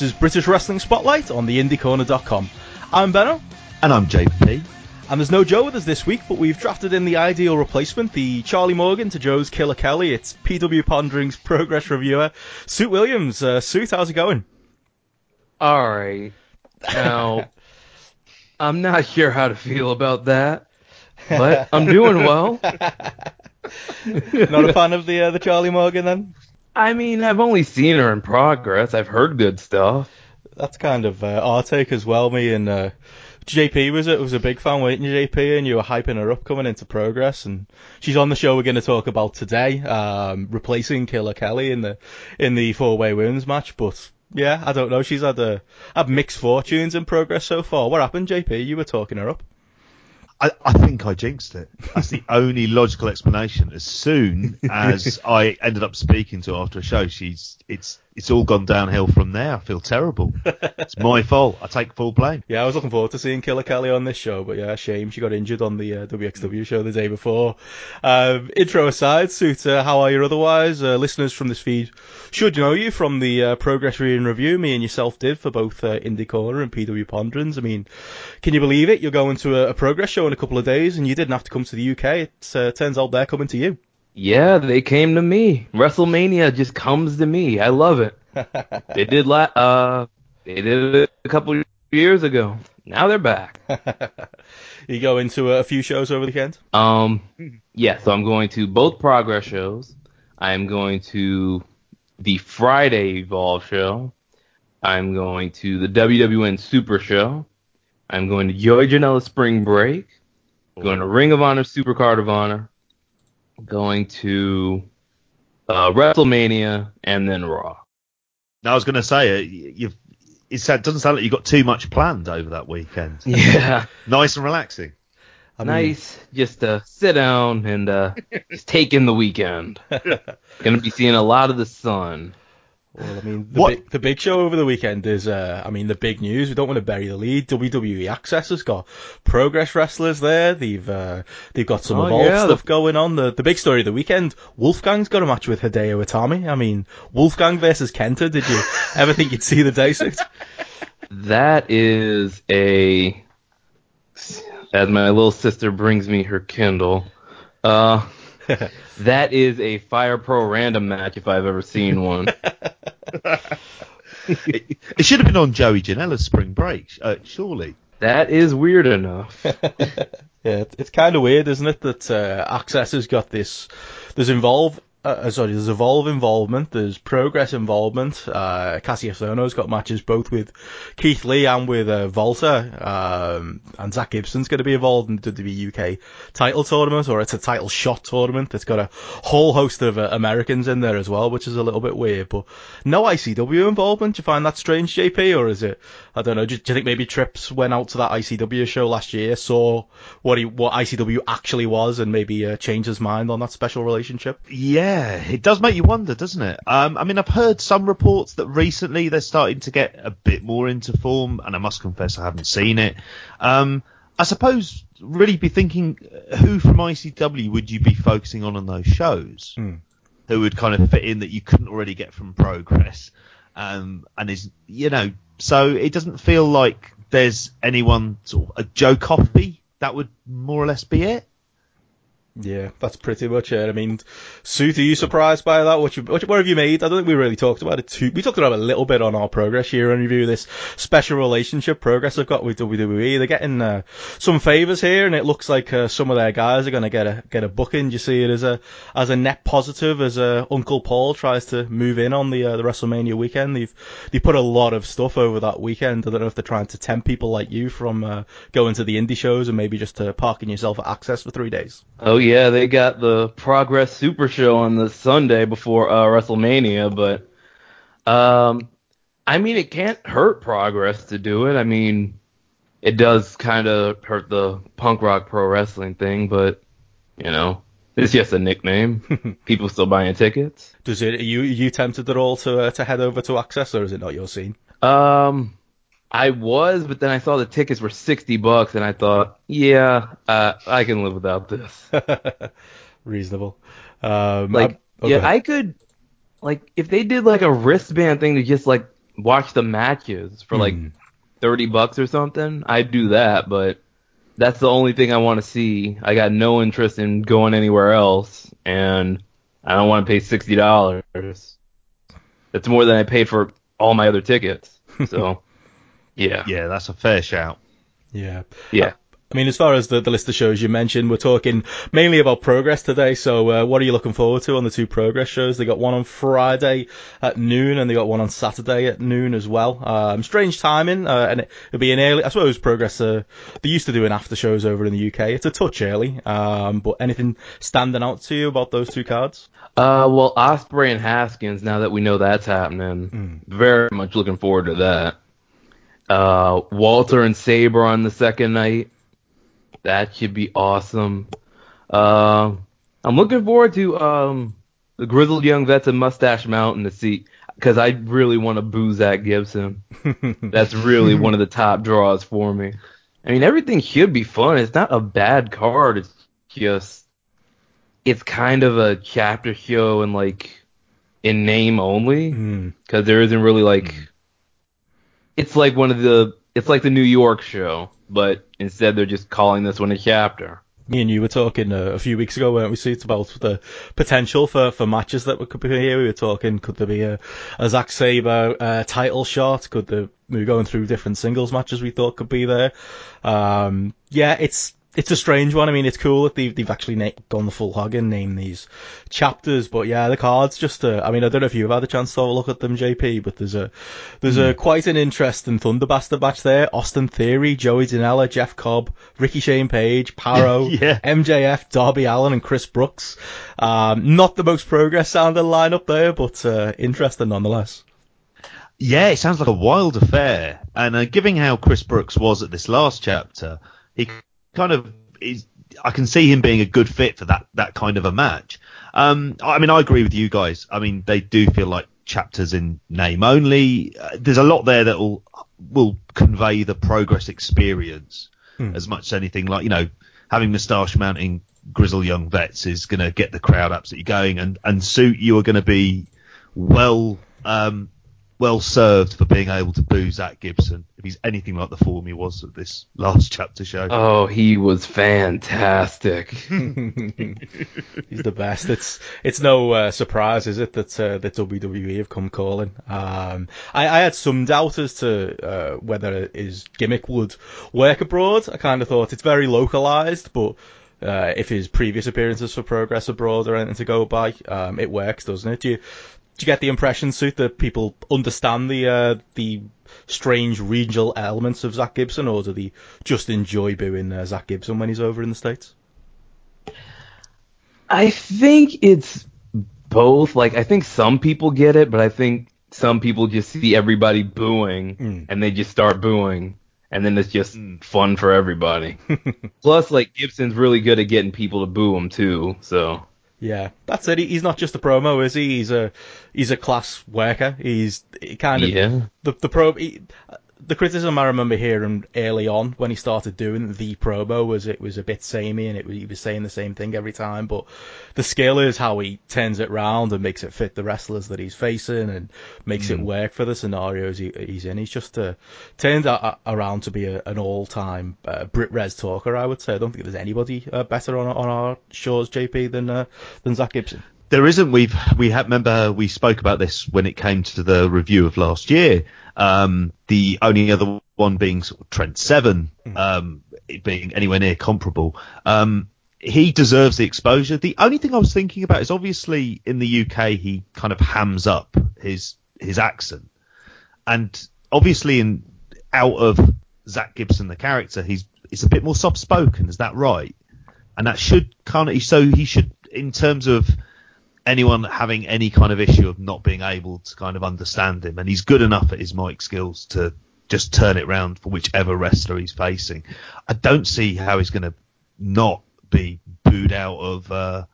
This is British Wrestling Spotlight on the IndieCorner.com. I'm Benno. And I'm JP. And there's no Joe with us this week, but we've drafted in the ideal replacement, the Charlie Morgan to Joe's Killer Kelly. It's PW Pondering's Progress reviewer, Suit Williams. Uh, Suit, how's it going? Alright. Now, I'm not sure how to feel about that, but I'm doing well. Not a fan of the uh, the Charlie Morgan then? I mean, I've only seen her in progress. I've heard good stuff. That's kind of uh, our take as well. Me and uh, JP was it was a big fan waiting JP, and you were hyping her up coming into progress, and she's on the show we're going to talk about today, um, replacing Killer Kelly in the in the four way women's match. But yeah, I don't know. She's had a had mixed fortunes in progress so far. What happened, JP? You were talking her up. I, I, think I jinxed it. That's the only logical explanation. As soon as I ended up speaking to her after a show, she's it's it's all gone downhill from there. I feel terrible. it's my fault. I take full blame. Yeah, I was looking forward to seeing Killer Kelly on this show, but yeah, shame she got injured on the uh, WXW show the day before. Um, intro aside, Suit, uh, how are you otherwise? Uh, listeners from this feed should know you from the uh, Progress Reading Review me and yourself did for both uh, Indie Corner and PW Ponderings. I mean, can you believe it? You're going to a, a, Progress show in a couple of days and you didn't have to come to the UK. It uh, turns out they're coming to you. Yeah, they came to me. WrestleMania just comes to me. I love it. They did la- uh they did it a couple years ago. Now they're back. you go into a few shows over the weekend? Um yeah, so I'm going to both progress shows. I'm going to the Friday Evolve show. I'm going to the WWN Super Show. I'm going to Joey Janela Spring Break. I'm Going to Ring of Honor Supercard of Honor going to uh, WrestleMania and then Raw. Now I was going to say uh, you've. It doesn't sound like you've got too much planned over that weekend. Yeah. nice and relaxing. I mean, nice, just to sit down and uh, just take in the weekend. Going to be seeing a lot of the sun. Well, I mean, the big, the big, show over the weekend is, uh, I mean, the big news. We don't want to bury the lead. WWE Axxess has got progress wrestlers there. They've uh, they've got some oh, evolved yeah, stuff the... going on. The the big story of the weekend: Wolfgang's got a match with Hideo Itami. I mean, Wolfgang versus Kenta. Did you ever think you'd see the day suit? That is a, as my little sister brings me her Kindle. Uh, that is a Fire Pro random match if I've ever seen one. it, it, should have been on Joey Janela's spring break, uh, surely. That is weird enough. yeah, it's kind of weird, isn't it, that uh, Axxess has got this. There's involved uh, uh, sorry, there's Evolve involvement, there's Progress involvement. Uh, Kassius Ohno's got matches both with Keith Lee and with uh, Volta, um, and Zack Gibson's going to be involved in the WWE UK title tournament, or it's a title shot tournament. It's got a whole host of uh, Americans in there as well, which is a little bit weird. But no ICW involvement. Do you find that strange, JP, or is it? I don't know. Do, do you think maybe Trips went out to that ICW show last year, saw what he what ICW actually was, and maybe uh, changed his mind on that special relationship? Yeah yeah, it does make you wonder, doesn't it? Um, I mean, I've heard some reports that recently they're starting to get a bit more into form, and I must confess I haven't seen it. Um, I suppose really be thinking who from ICW would you be focusing on on those shows? Hmm. Who would kind of fit in that you couldn't already get from Progress? Um, and is you know, so it doesn't feel like there's anyone sort of a Joe Coffey that would more or less be it. Yeah, that's pretty much it. I mean, Suit, are you surprised by that? What, you, what, have you made? I don't think we really talked about it too. We talked about it a little bit on our progress year in review. This special relationship progress they've got with WWE. They're getting uh, some favors here, and it looks like uh, some of their guys are going to get a get a booking. Do you see it as a as a net positive as uh, Uncle Paul tries to move in on the uh, the WrestleMania weekend? They've they put a lot of stuff over that weekend. I don't know if they're trying to tempt people like you from uh, going to the indie shows and maybe just uh, parking yourself at Axxess for three days. Oh yeah, they got the Progress Super Show on the Sunday before uh, WrestleMania, but um, I mean, it can't hurt Progress to do it. I mean, it does kind of hurt the punk rock pro wrestling thing, but you know, it's just a nickname. People still buying tickets. Does it? Are you are you tempted at all to uh, to head over to Axxess, or is it not your scene? Um, I was, but then I saw the tickets were sixty bucks, and I thought, yeah, uh, I can live without this. Reasonable. Um, like, oh, yeah, I could, like, if they did like a wristband thing to just like watch the matches for like Hmm. 30 bucks or something, I'd do that, but that's the only thing I want to see. I got no interest in going anywhere else, and I don't want to pay $60. That's more than I paid for all my other tickets. So, yeah. Yeah, that's a fair shout. Yeah. Yeah. I mean, as far as the, the list of shows you mentioned, we're talking mainly about Progress today. So, uh, what are you looking forward to on the two Progress shows? They got one on Friday at noon, and they got one on Saturday at noon as well. Um, strange timing, uh, and it, it'll be an early. I suppose Progress. Uh, they used to do an after shows over in the UK. It's a touch early, um, but anything standing out to you about those two cards? Uh, well, Osprey and Haskins. Now that we know that's happening, very much looking forward to that. Uh, Walter and Sabre on the second night. That should be awesome. Uh, I'm looking forward to um the grizzled young vets and Mustache Mountain to see because I really want to boo Zack Gibson. That's really one of the top draws for me. I mean, everything should be fun. It's not a bad card. It's just it's kind of a chapter show and like in name only Hmm. because there isn't really like it's like one of the it's like the New York show, but instead they're just calling this one a chapter. Me and you were talking uh, a few weeks ago, weren't we? See, it's about the potential for, for matches that could be here. We were talking, could there be a, a Zack Sabre uh, title shot? Could the we were going through different singles matches we thought could be there? Um, yeah, it's it's a strange one. I mean, it's cool that they've, they've actually na- gone the full hog and named these chapters, but yeah, the cards just. Uh, I mean, I don't know if you've had a chance to have a look at them, JP, but there's a there's a quite an interesting Thunderbastard match there. Austin Theory, Joey Janela, Jeff Cobb, Ricky Shane Page, Paro, Yeah. MJF, Darby Allin, and Chris Brooks. Um, not the most progress sounding lineup there, but uh, interesting nonetheless. Yeah, it sounds like a wild affair. And uh, given how Chris Brooks was at this last chapter, he kind of is. I can see him being a good fit for that that kind of a match. Um, I mean, I agree with you guys. I mean, they do feel like chapters in name only. Uh, there's a lot there that will will convey the progress experience as much as anything. Like you know, having Moustache Mountain Grizzled Young Vets is going to get the crowd absolutely going, and and suit you are going to be well um, well served for being able to boo Zack Gibson if he's anything like the form he was at this last chapter show. Oh, he was fantastic. He's the best. It's it's no uh, surprise, is it, that uh, that WWE have come calling. Um, I, I had some doubt as to uh, whether his gimmick would work abroad. I kind of thought it's very localized, but uh, if his previous appearances for Progress abroad are anything to go by, um, it works, doesn't it? Do you do you get the impression, Suit, that people understand the uh, the strange regional elements of Zack Gibson, or do they just enjoy booing uh, Zack Gibson when he's over in the states? I think it's both. Like, I think some people get it, but I think some people just see everybody booing Mm. and they just start booing. And then it's just fun for everybody. Plus, like, Gibson's really good at getting people to boo him, too. So, Yeah, that's it. He's not just a promo, is he? He's a he's a class worker. He's he kind of yeah. the the pro. He, the criticism I remember hearing early on when he started doing the promo was it was a bit samey and it was, he was saying the same thing every time. But the skill is how he turns it round and makes it fit the wrestlers that he's facing and makes it work for the scenarios he, he's in. He's just uh, turned a, around to be a, an all-time uh, Brit Res talker. I would say. I don't think there's anybody uh, better on on our shows, JP, than uh, than Zack Gibson. There isn't. We've we had remember we spoke about this when it came to the review of last year. Um, the only other one being sort of Trent Seven, um, it being anywhere near comparable. Um, he deserves the exposure. The only thing I was thinking about is obviously in the UK he kind of hams up his his accent, and obviously in out of Zack Gibson the character he's he's a bit more soft spoken. Is that right? And that should kind of so he should in terms of anyone having any kind of issue of not being able to kind of understand him, and he's good enough at his mic skills to just turn it round for whichever wrestler he's facing. I don't see how he's going to not be booed out of uh,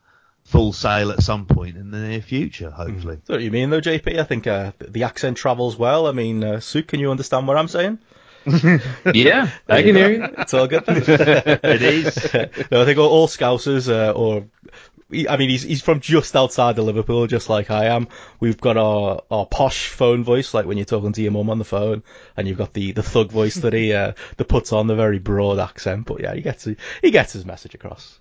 full sail at some point in the near future, hopefully. That's what you mean, though, JP. I think uh, the accent travels well. I mean, uh, Sue, can you understand what I'm saying? Yeah, I can hear you. It's all good. It is. no, I think all, all Scousers uh, or he, I mean, he's he's from just outside of Liverpool, just like I am. We've got our our posh phone voice, like when you're talking to your mum on the phone, and you've got the the thug voice that he uh, that puts on the very broad accent. But yeah, he gets he gets his message across.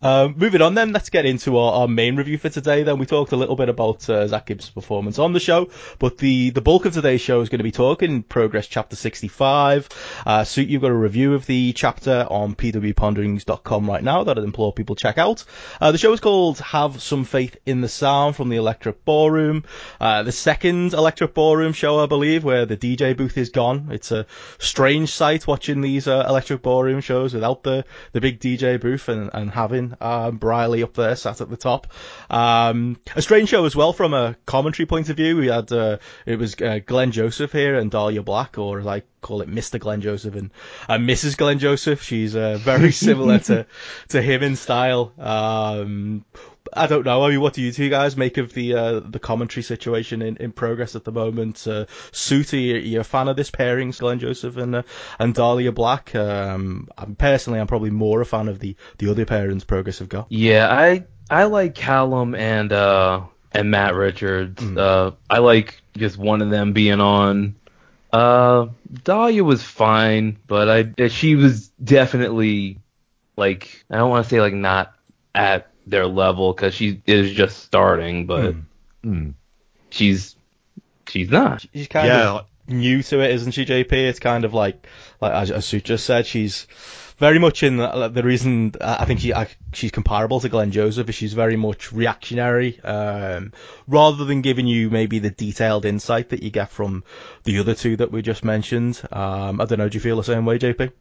Um, moving on then, let's get into our, our, main review for today. Then we talked a little bit about uh, Zack Gibbs' performance on the show, but the, the bulk of today's show is going to be talking Progress Chapter 65. Uh, Suit, you've got a review of the chapter on pwponderings.com right now that I'd implore people check out. Uh, the show is called Have Some Faith in the Sound from the Electric Ballroom. Uh, the second Electric Ballroom show, I believe, where the DJ booth is gone. It's a strange sight watching these uh, Electric Ballroom shows without the, the big DJ booth and, and having um, Briley up there, sat at the top. Um, a strange show as well from a commentary point of view. We had uh, it was uh, Glenn Joseph here and Dahlia Black, or as I call it, Mr. Glenn Joseph and uh, Mrs. Glenn Joseph. She's uh, very similar to to him in style. Um, I don't know. I mean, what do you two guys make of the uh, the commentary situation in, in progress at the moment? Uh, you, are you a fan of this pairing, Glenn Joseph and uh, and Dahlia Black? Um, I'm, personally, I'm probably more a fan of the the other pairings Progress have got. Yeah, I I like Callum and uh and Matt Richards. Mm. Uh, I like just one of them being on. Uh, Dahlia was fine, but I she was definitely like I don't want to say like not at their level because she is just starting, but mm. Mm. she's she's not. She's kind yeah. of new to it, isn't she, JP? It's kind of like like as, as Sue just said, she's very much in the, the reason I think she I, she's comparable to Glenn Joseph is she's very much reactionary, um, rather than giving you maybe the detailed insight that you get from the other two that we just mentioned. Um, I don't know. Do you feel the same way, JP?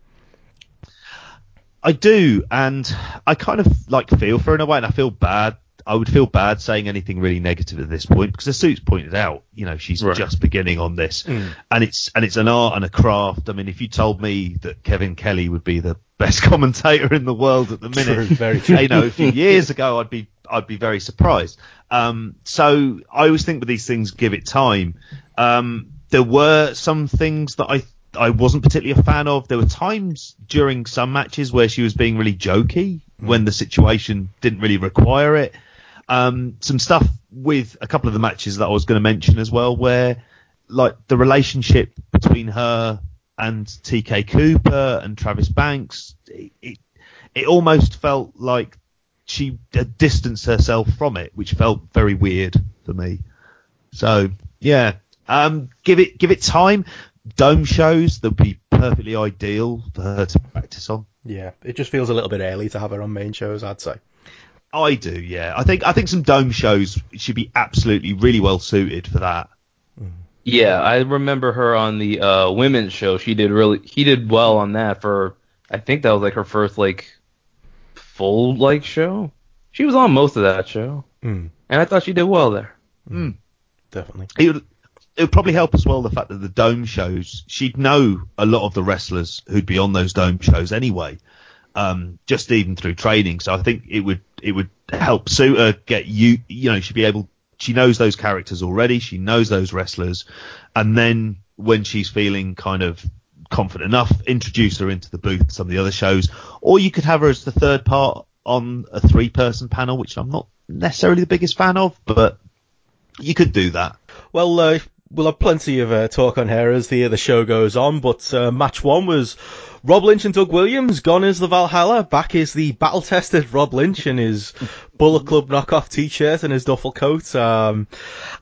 I do, and I kind of like feel for her in a way, and I feel bad. I would feel bad saying anything really negative at this point because as Suits pointed out, you know, she's right. just beginning on this, mm. and it's and it's an art and a craft. I mean, if you told me that Kevin Kelly would be the best commentator in the world at the minute, true, very true. you know, a few years ago, I'd be I'd be very surprised. Um, so I always think with these things, give it time. Um, there were some things that I I wasn't particularly a fan of. There were times during some matches where she was being really jokey mm. when the situation didn't really require it. Um, some stuff with a couple of the matches that I was going to mention as well, where like the relationship between her and TK Cooper and Travis Banks, it, it, it almost felt like she distanced herself from it, which felt very weird for me. So yeah, um, give it give it time dome shows that would be perfectly ideal for her to practice on. Yeah, it just feels a little bit early to have her on main shows, I'd say. I do, yeah. I think I think some dome shows should be absolutely really well suited for that. Yeah, I remember her on the uh, women's show. She did really, he did well on that for. I think that was like her first like full like show. She was on most of that show, mm. and I thought she did well there. Mm. Definitely. It would, it would probably help as well the fact that the dome shows, she'd know a lot of the wrestlers who'd be on those dome shows anyway, um, just even through training. So I think it would it would help suit her get you you know she'd be able she knows those characters already, she knows those wrestlers, and then when she's feeling kind of confident enough, introduce her into the booth, some of the other shows, or you could have her as the third part on a three person panel, which I'm not necessarily the biggest fan of, but you could do that. Well, uh, we'll have plenty of uh, talk on her as the the show goes on. But uh, match one was Rob Lynch and Doug Williams. Gone is the Valhalla. Back is the battle tested Rob Lynch in his Bullet Club knockoff t-shirt and his duffel coat. Um,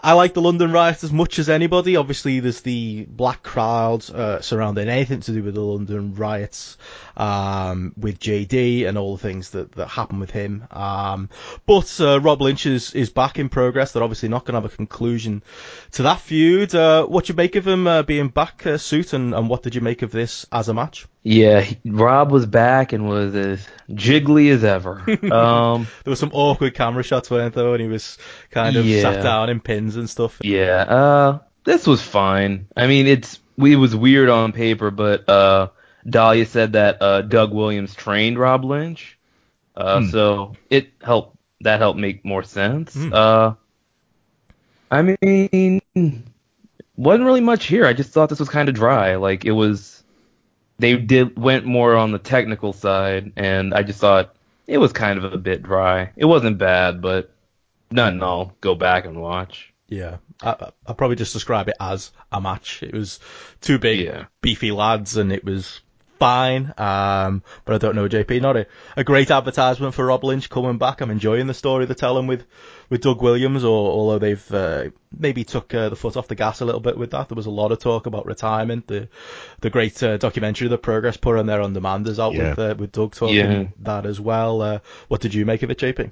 I like the London riots as much as anybody. Obviously, there's the black crowd uh, surrounding anything to do with the London riots um, with JD and all the things that, that happen with him. Um, but uh, Rob Lynch is, is back in progress. They're obviously not going to have a conclusion to that feud. Uh, what you make of him uh, being back, uh, suit, and, and what did you make of this as a match? Yeah, he, Rob was back and was as jiggly as ever. Um, there were some awkward camera shots, weren't there, when he was kind of yeah. sat down in pins and stuff. Yeah, uh, this was fine. I mean, it's it was weird on paper, but uh, Dahlia said that uh, Doug Williams trained Rob Lynch, uh, hmm. so it helped. That helped make more sense. Hmm. Uh, I mean, wasn't really much here. I just thought this was kind of dry. Like it was, they did went more on the technical side, and I just thought it was kind of a bit dry. It wasn't bad, but nothing I'll go back and watch. Yeah, I, I'll probably just describe it as a match. It was two big, Yeah. beefy lads, and it was fine. Um, but I don't know, JP. Not a, a great advertisement for Rob Lynch coming back. I'm enjoying the story they're telling with, with Doug Williams, or although they've uh, maybe took uh, the foot off the gas a little bit with that. There was a lot of talk about retirement. The the great uh, documentary the Progress put on there on demand is out Yeah. with uh, with Doug talking Yeah. that as well. Uh, what did you make of it, JP?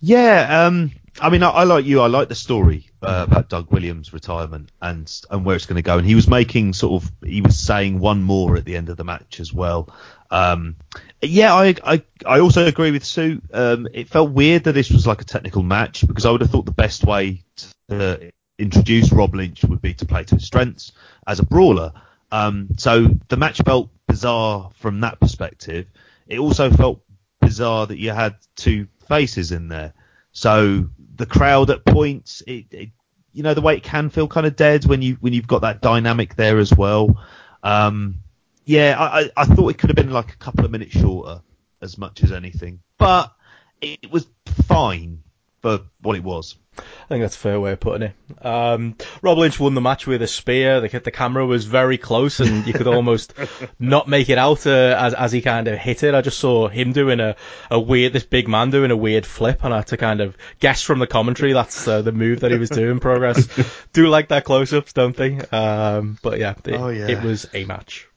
Yeah, um, I mean, I, I like you. I like the story uh, about Doug Williams' retirement and and where it's going to go. And he was making sort of, he was saying one more at the end of the match as well. Um, yeah, I, I I also agree with Sue. Um, it felt weird that this was like a technical match because I would have thought the best way to introduce Rob Lynch would be to play to his strengths as a brawler. Um, so the match felt bizarre from that perspective. It also felt bizarre that you had two faces in there. So the crowd at points, it, it you know the way it can feel kind of dead when you when you've got that dynamic there as well. Um, yeah, I, I, I thought it could have been like a couple of minutes shorter as much as anything, but it was fine for what it was. I think that's a fair way of putting it. Um, Rob Lynch won the match with a spear. The, the camera was very close, and you could almost not make it out uh, as as he kind of hit it. I just saw him doing a, a weird, this big man doing a weird flip, and I had to kind of guess from the commentary that's uh, the move that he was doing. Progress do like that close-ups, don't they? Um, but yeah, it, Oh, yeah. it was a match.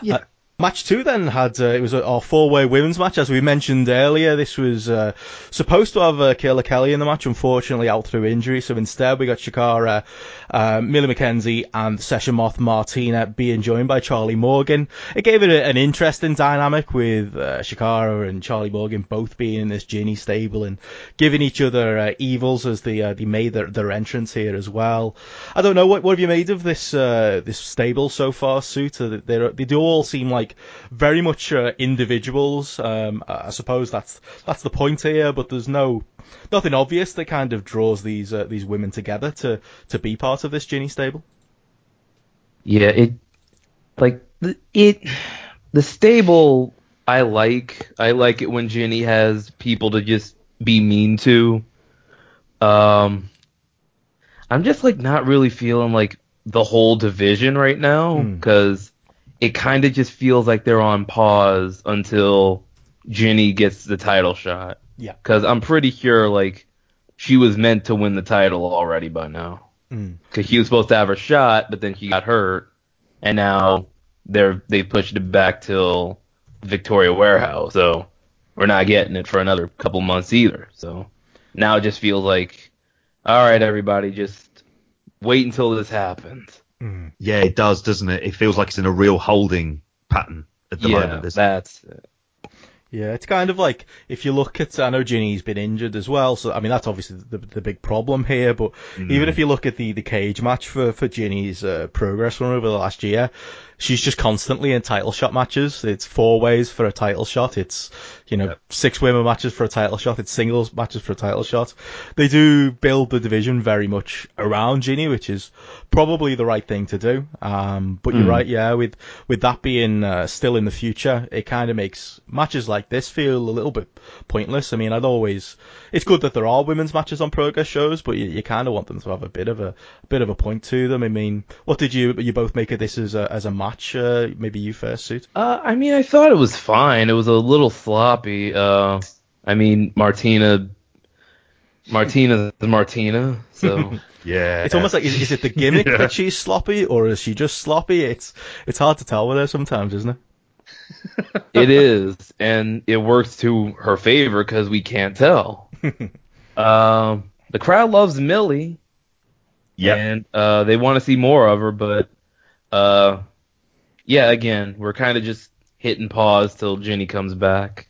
Yeah. Uh, Match two then had uh, it was our four-way women's match as we mentioned earlier. This was uh, supposed to have uh, Killer Kelly in the match, unfortunately out through injury. So instead we got Chakara, uh, Millie McKenzie, and Session Moth Martina being joined by Charlie Morgan. It gave it a, an interesting dynamic with uh, Chakara and Charlie Morgan both being in this Jinny stable and giving each other uh, evils as they uh, they made their, their entrance here as well. I don't know what what have you made of this uh, this stable so far? Uh, They they do all seem like very much uh, individuals. Um, I suppose that's that's the point here, but there's no nothing obvious that kind of draws these uh, these women together to to be part of this Jinny stable. Yeah, it like it the stable I like. I like it when Jinny has people to just be mean to. Um I'm just like not really feeling like the whole division right now Hmm. cuz it kind of just feels like they're on pause until Jinny gets the title shot. Yeah. Cuz I'm pretty sure like she was meant to win the title already by now Mm. because she was supposed to have her shot, but then she got hurt, and now they're they pushed it back till Victoria Warehouse. So we're not getting it for another couple months either. So now it just feels like, all right, everybody, just wait until this happens. Mm. Yeah, it does, doesn't it? It feels like it's in a real holding pattern at the yeah, moment. doesn't that's it. Yeah, it's kind of like if you look at, I know Jinny's been injured as well, so I mean that's obviously the, the big problem here. But even if you look at the, the cage match for for Jinny's uh, progress run over the last year, she's just constantly in title shot matches. It's four ways for a title shot. It's you know six women matches for a title shot. It's singles matches for a title shot. They do build the division very much around Jinny, which is probably the right thing to do. Um, but you're Mm. right, yeah. With with that being uh, still in the future, it kind of makes matches like this feel a little bit pointless. I mean, I'd always it's good that there are women's matches on progress shows, but you, you kind of want them to have a bit of a, bit of a point to them. I mean, what did you you both make of this as a as a match? Uh, maybe you first, suit. Uh, I mean, I thought it was fine. It was a little sloppy. Uh, I mean, Martina, Martina is Martina, so. Yeah. It's almost like is, is it the gimmick Yeah. that she's sloppy, or is she just sloppy? It's it's hard to tell with her sometimes, isn't it? it is, and it works to her favor because we can't tell. um, the crowd loves Millie, yeah. and uh, they want to see more of her, but uh, yeah, again, we're kind of just hitting pause till Jinny comes back,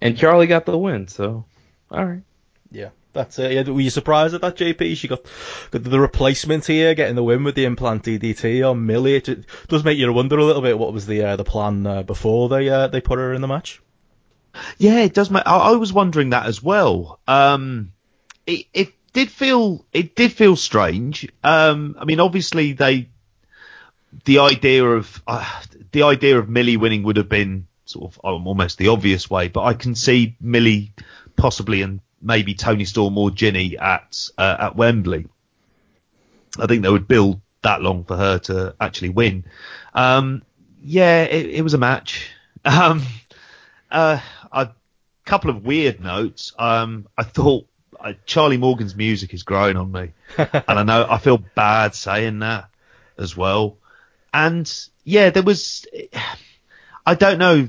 and Charlie got the win, so all right. Yeah, that's it. Yeah, were you surprised at that, JP? She got, got the replacement here, getting the win with the implant DDT on Millie. It does make you wonder a little bit what was the uh, the plan uh, before they uh, they put her in the match. Yeah, it does make. I, I was wondering that as well. Um, it, it did feel it did feel strange. Um, I mean, obviously they the idea of uh, the idea of Millie winning would have been sort of almost the obvious way, but I can see Millie possibly and maybe Toni Storm or Jinny at uh, at Wembley. I think they would build that long for her to actually win. Um, yeah, it, it, was a match. Um, uh, a couple of weird notes. Um, I thought uh, Charlie Morgan's music is growing on me, and I know I feel bad saying that as well. And yeah, there was. I don't know.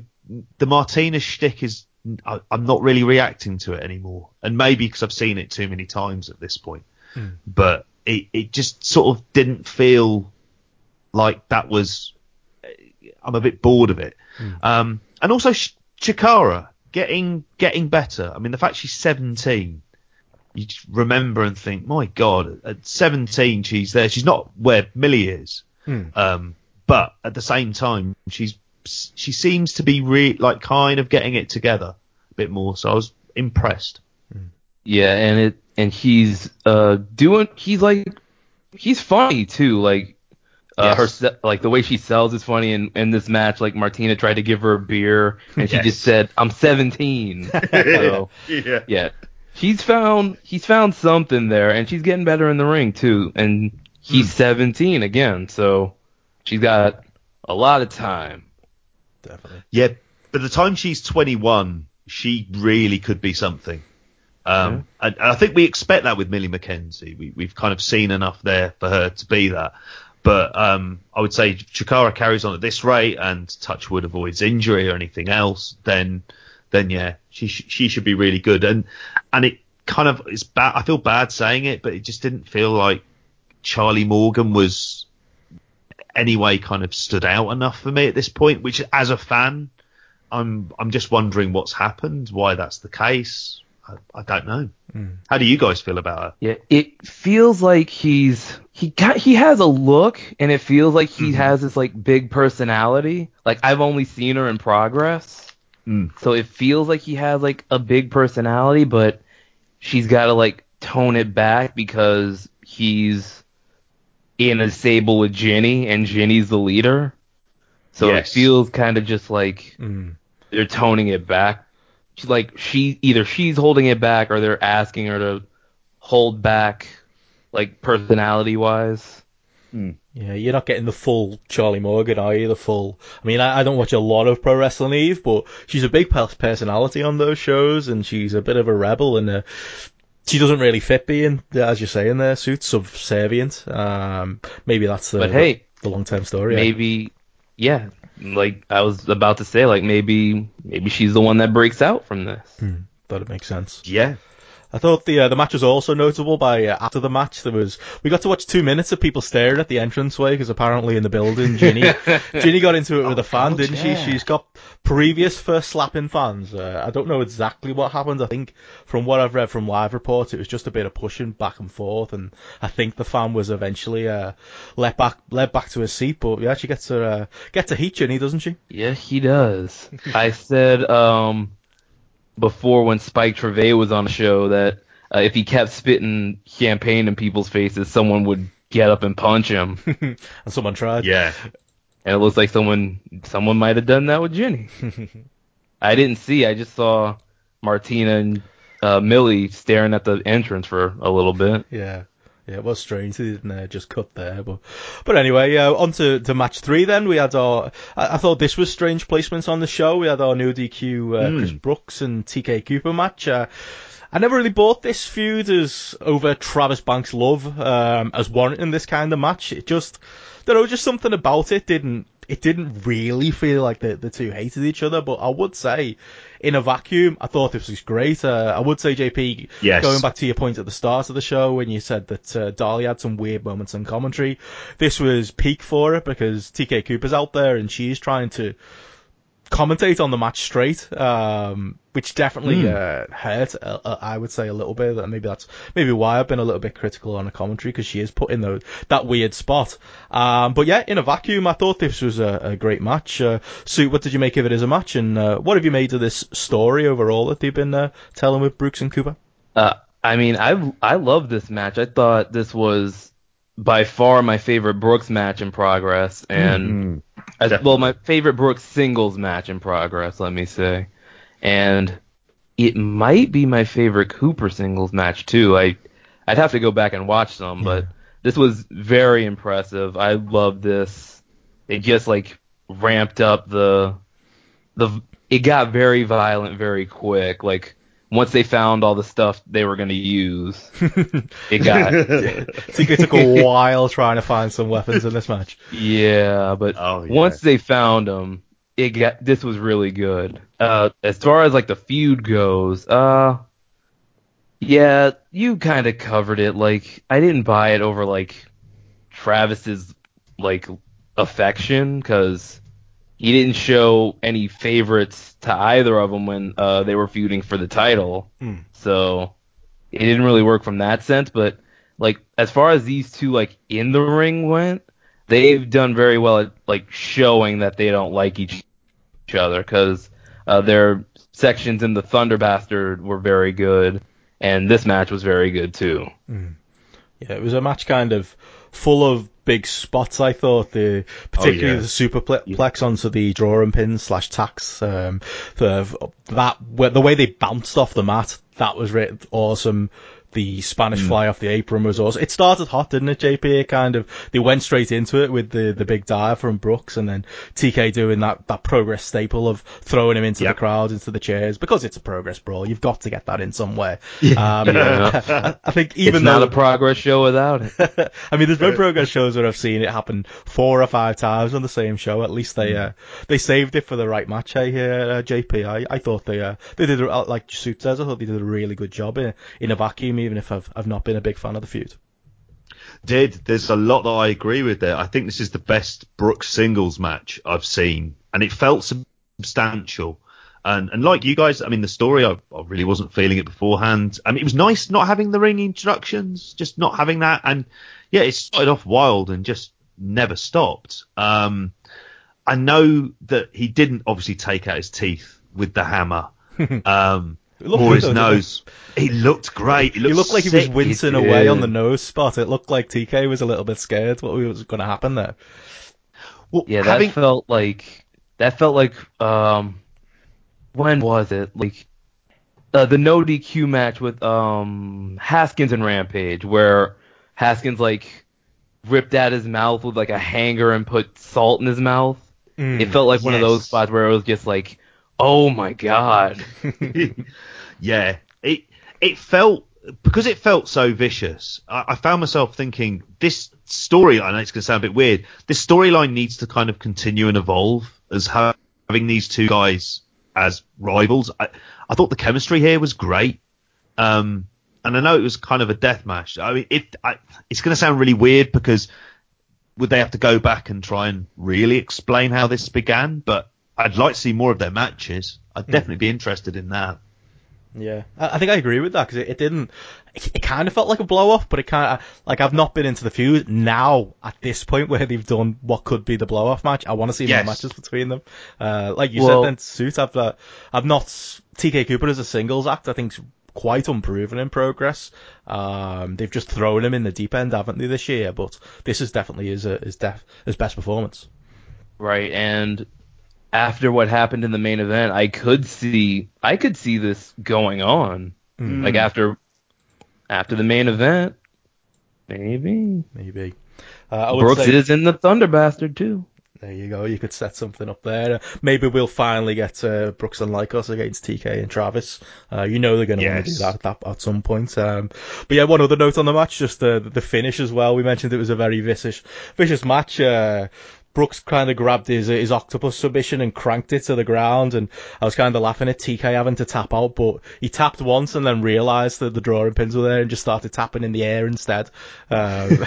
The Martina shtick is. I, am not really reacting to it anymore, and maybe because I've seen it too many times at this point. Mm. But it, it just sort of didn't feel like that was. I'm a bit bored of it. Mm. Um, and also Chakara getting getting better. I mean, the fact she's 17, you remember and think, my God, at 17 she's there. She's not where Millie is, mm. um, but at the same time she's she seems to be re- like kind of getting it together a bit more. So I was impressed. Yeah, and it and he's uh doing he's like he's funny too. Like uh, yes. her like the way she sells is funny. And in this match, like Martina tried to give her a beer and she yes. just said, "I'm 17." so, yeah. yeah, he's found he's found something there, and she's getting better in the ring too. And he's mm. 17 again, so she's got a lot of time. Definitely. Yeah, by the time she's 21, she really could be something. Um, yeah. and, I think we expect that with Millie McKenzie. We, have kind of seen enough there for her to be that. But um, I would say Chakara carries on at this rate and Touchwood avoids injury or anything else, then then yeah, she she should be really good. And and it kind of is bad. I feel bad saying it, but it just didn't feel like Charlie Morgan was anyway kind of stood out enough for me at this point. Which as a fan, I'm I'm just wondering what's happened, why that's the case. I, I don't know. Mm. How do you guys feel about it? Yeah, it feels like he's he got he has a look, and it feels like he mm-hmm. has this like big personality. Like I've only seen her in progress, mm. so it feels like he has like a big personality, but she's got to like tone it back because he's in a stable with Jinny, and Jinny's the leader. So yes. it feels kind of just like mm. they're toning it back she's like she either she's holding it back or they're asking her to hold back like personality wise. Hmm. Yeah, you're not getting the full Charlie Morgan, are you? The full. I mean, I, I, don't watch a lot of Pro Wrestling Eve, but she's a big personality on those shows, and she's a bit of a rebel, and uh, she doesn't really fit being, as you're saying there, suit subservient. Um, maybe that's the, but hey, the long term story. Maybe, yeah, like I was about to say, like maybe maybe she's the one that breaks out from this. Hmm, thought it makes sense. Yeah. I thought the uh, the match was also notable by uh, after the match there was we got to watch two minutes of people staring at the entranceway because apparently in the building Jinny Jinny got into it with oh, a fan, God, didn't yeah. she? She's got previous first slapping fans. Uh, I don't know exactly what happened. I think from what I've read from live reports, it was just a bit of pushing back and forth, and I think the fan was eventually uh, let back led back to his seat. But yeah, she gets to uh, get to heat Jinny, doesn't she? Yeah, he does. I said um before when Spike Trivet was on the show that uh, if he kept spitting champagne in people's faces, someone would get up and punch him. and someone tried. Yeah. And it looks like someone someone might have done that with Jinny. I didn't see. I just saw Martina and uh, Millie staring at the entrance for a little bit. Yeah. Yeah, it was strange. They didn't uh, just cut there, but but anyway, uh, on to, to match three. Then we had our. I, I, thought this was strange placements on the show. We had our new DQ uh, mm. Chris Brooks and TK Cooper match. Uh, I never really bought this feud as over Travis Banks' love um, as warranting this kind of match. It just, there was just something about it didn't it didn't really feel like the, the two hated each other, but I would say in a vacuum, I thought this was great. Uh, I would say, JP, yes. going back to your point at the start of the show when you said that uh, Dahlia had some weird moments in commentary, this was peak for it because TK Cooper's out there and she's trying to commentate on the match straight, um, which definitely mm. uh, hurt. Uh, uh, I would say a little bit. That Maybe that's maybe why I've been a little bit critical on the commentary because she is put in the, that weird spot. Um, but yeah, in a vacuum, I thought this was a, a great match. Uh, Sue, what did you make of it as a match, and uh, what have you made of this story overall that they've been uh, telling with Brooks and Cooper? I mean, I I love this match. I thought this was by far my favorite Brooks match in progress, and Mm, as, well, my favorite Brooks singles match in progress, let me say, and it might be my favorite Cooper singles match too. I I'd have to go back and watch some, but this was very impressive. I love this. It just like ramped up the the. It got very violent very quick. Like once they found all the stuff they were going to use, it got I it took a while trying to find some weapons in this match. Yeah, but Oh, yeah. once they found them, it got this was really good. Uh, as far as like the feud goes, uh, yeah, you kind of covered it. Like I didn't buy it over like Travis's like affection because he didn't show any favorites to either of them when uh, they were feuding for the title. Hmm. So it didn't really work from that sense. But like as far as these two like in the ring went, they've done very well at like showing that they don't like each each other because uh, their sections in the Thunder Bastard were very good, and this match was very good too. Yeah, it was a match kind of full of big spots. I thought the particularly yeah. the superplex onto the drawing pins slash tacks. Um, the that the way they bounced off the mat that was re- awesome. The Spanish fly off the apron was awesome. It started hot, didn't it, JP? It kind of they went straight into it with the the big dive from Brooks, and then TK doing that that progress staple of throwing him into Yep. the crowd, into the chairs because it's a progress brawl. You've got to get that in somewhere. Um, Yeah. I, I think even it's though not a progress show without it. I mean, there's been progress shows where I've seen it happen four or five times on the same show. At least they uh, they saved it for the right match. Hey, uh, JP, I, I thought they uh, they did a- like Suit says. I thought they did a really good job in in a vacuum, even if I've I've not been a big fan of the feud. did. There's a lot that I agree with there. I think this is the best Brooks singles match I've seen, and it felt substantial. And and like you guys, I mean, the story I, I really wasn't feeling it beforehand. I mean, it was nice not having the ring introductions, just not having that. And yeah, it started off wild and just never stopped. Um, I know that he didn't obviously take out his teeth with the hammer. Um, or his though, nose. He looked great. He He looked, looked like he was wincing He away on the nose spot. It looked like TK was a little bit scared what was going to happen there. Well, Yeah, that felt like that felt like um when was it? Like uh, the no DQ match with um Haskins and Rampage where Haskins like ripped out his mouth with like a hanger and put salt in his mouth. Mm. It felt like one of those spots where it was just like, "Oh my god." yeah, it it felt because it felt so vicious. I, I found myself thinking this story. I know it's going to sound a bit weird. This storyline needs to kind of continue and evolve as ha- having these two guys as rivals. I, I thought the chemistry here was great. Um, and I know it was kind of a death match. I mean, it I, it's going to sound really weird because would they have to go back and try and really explain how this began? But I'd like to see more of their matches. I'd definitely be interested in that. Yeah, I, I think I agree with that because it, it didn't. It, it kind of felt like a blow off, but it kind of like I've not been into the feud now at this point where they've done what could be the blow off match. I want to see Yes. more matches between them. Uh, like you Well- said, then suit. I've uh, I've not TK Cooper as a singles act. I think's quite unproven in progress. Um, they've just thrown him in the deep end, haven't they, this year? But this is definitely his uh, his, def- his best performance. Right, and after what happened in the main event, I could see I could see this going on. Mm. Like after after the main event, maybe Maybe. Uh, I would Brooks say- is in the Thunder Bastard too. There you go. You could set something up there. Uh, Maybe we'll finally get uh, Brooks and Lykos against TK and Travis. Uh, you know they're going to want to do that at, that at some point. Um, but yeah, one other note on the match, just the the finish as well. We mentioned it was a very vicious vicious match. Uh, Brooks kind of grabbed his his octopus submission and cranked it to the ground, and I was kind of laughing at TK having to tap out, but he tapped once and then realised that the drawing pins were there and just started tapping in the air instead. Um,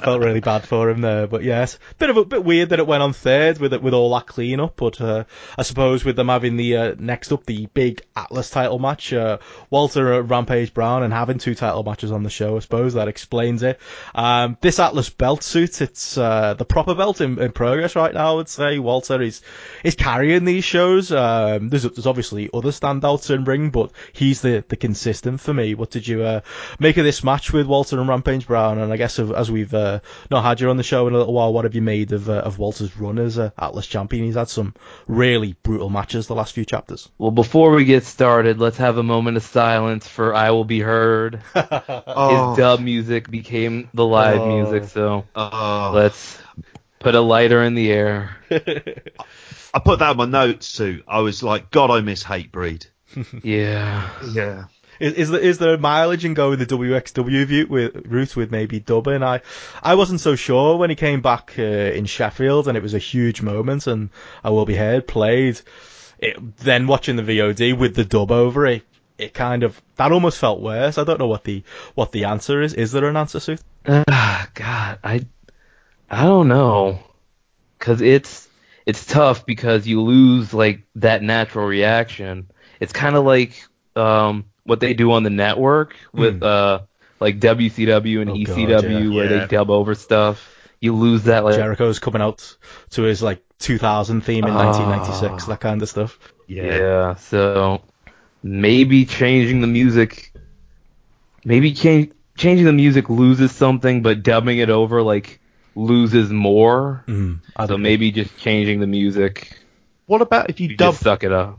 felt really bad for him there, but yes, bit of a bit weird that it went on third with it with all that cleanup. But uh, I suppose with them having the uh, next up the big Atlas title match, uh, Walter uh, Rampage Brown, and having two title matches on the show, I suppose that explains it. Um, this Atlas belt suit, it's uh, uh, the proper belt in, in, progress right now. I would say Walter is is carrying these shows. Um, there's there's obviously other standouts in ring, but he's the the consistent for me. What did you uh, make of this match with Walter and Rampage Brown? And I guess as we've uh, not had you on the show in a little while, what have you made of uh, of Walter's run as a Atlas champion? He's had some really brutal matches the last few chapters. Well, before we get started, let's have a moment of silence for "I Will Be Heard." oh. His dub music became the live oh. music, so oh. let's put a lighter in the air. I put that in my notes too. I was like, God, I miss Hatebreed. yeah. Yeah. Is, is there is there a mileage in going the WXW view with, route with maybe dubbing? I I wasn't so sure when he came back uh, in Sheffield, and it was a huge moment, and I will be heard played. It, then watching the VOD with the dub over it, it kind of that almost felt worse. I don't know what the what the answer is. Is there an answer, Sue? Uh, God, I I don't know, cause it's it's tough because you lose like that natural reaction. It's kind of like um what they do on the network with mm. uh like WCW and oh, ECW God, yeah. where yeah. they dub over stuff. You lose that like Jericho's coming out to his like 2000 theme in uh, 1996, that kind of stuff. Yeah. yeah. So maybe changing the music, maybe change, changing the music loses something, but dubbing it over like loses more. Mm, so maybe just changing the music. What about if you, you dub? suck it up.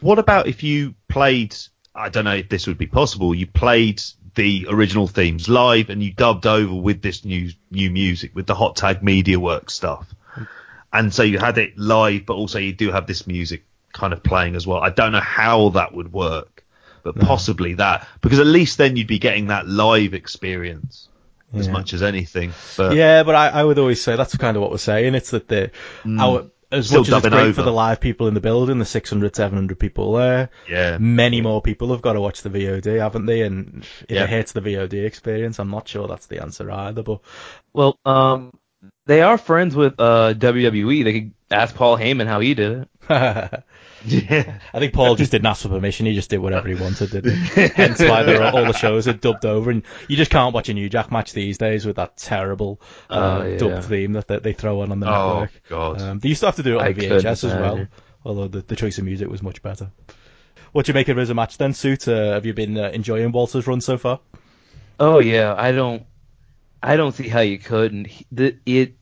What about if you played I don't know if this would be possible. You played the original themes live and you dubbed over with this new new music with the hot tag media work stuff. And so you had it live, but also you do have this music kind of playing as well. I don't know how that would work, but no. possibly that because at least then you'd be getting that live experience as much as anything. But yeah, but I, I would always say that's kind of what we're saying. It's that the mm. our as Still much as it's great over. for the live people in the building, the 600, 700 people there, yeah, many more people have got to watch the VOD, haven't they? And if yeah. it hits the VOD experience, I'm not sure that's the answer either. But well, um, they are friends with uh, WWE. They could ask Paul Heyman how he did it. Yeah. I think Paul just didn't ask for permission. He just did whatever he wanted, didn't he? Hence why all the shows are dubbed over. And you just can't watch a New Jack match these days with that terrible uh, oh, yeah. dubbed theme that, that they throw on on the oh, network. God. Um, they used to have to do it on I VHS as well, although the, the choice of music was much better. What do you make of it as a match then, Suit? Uh, have you been uh, enjoying Walter's run so far? Oh yeah, I don't, I don't see how you couldn't. It,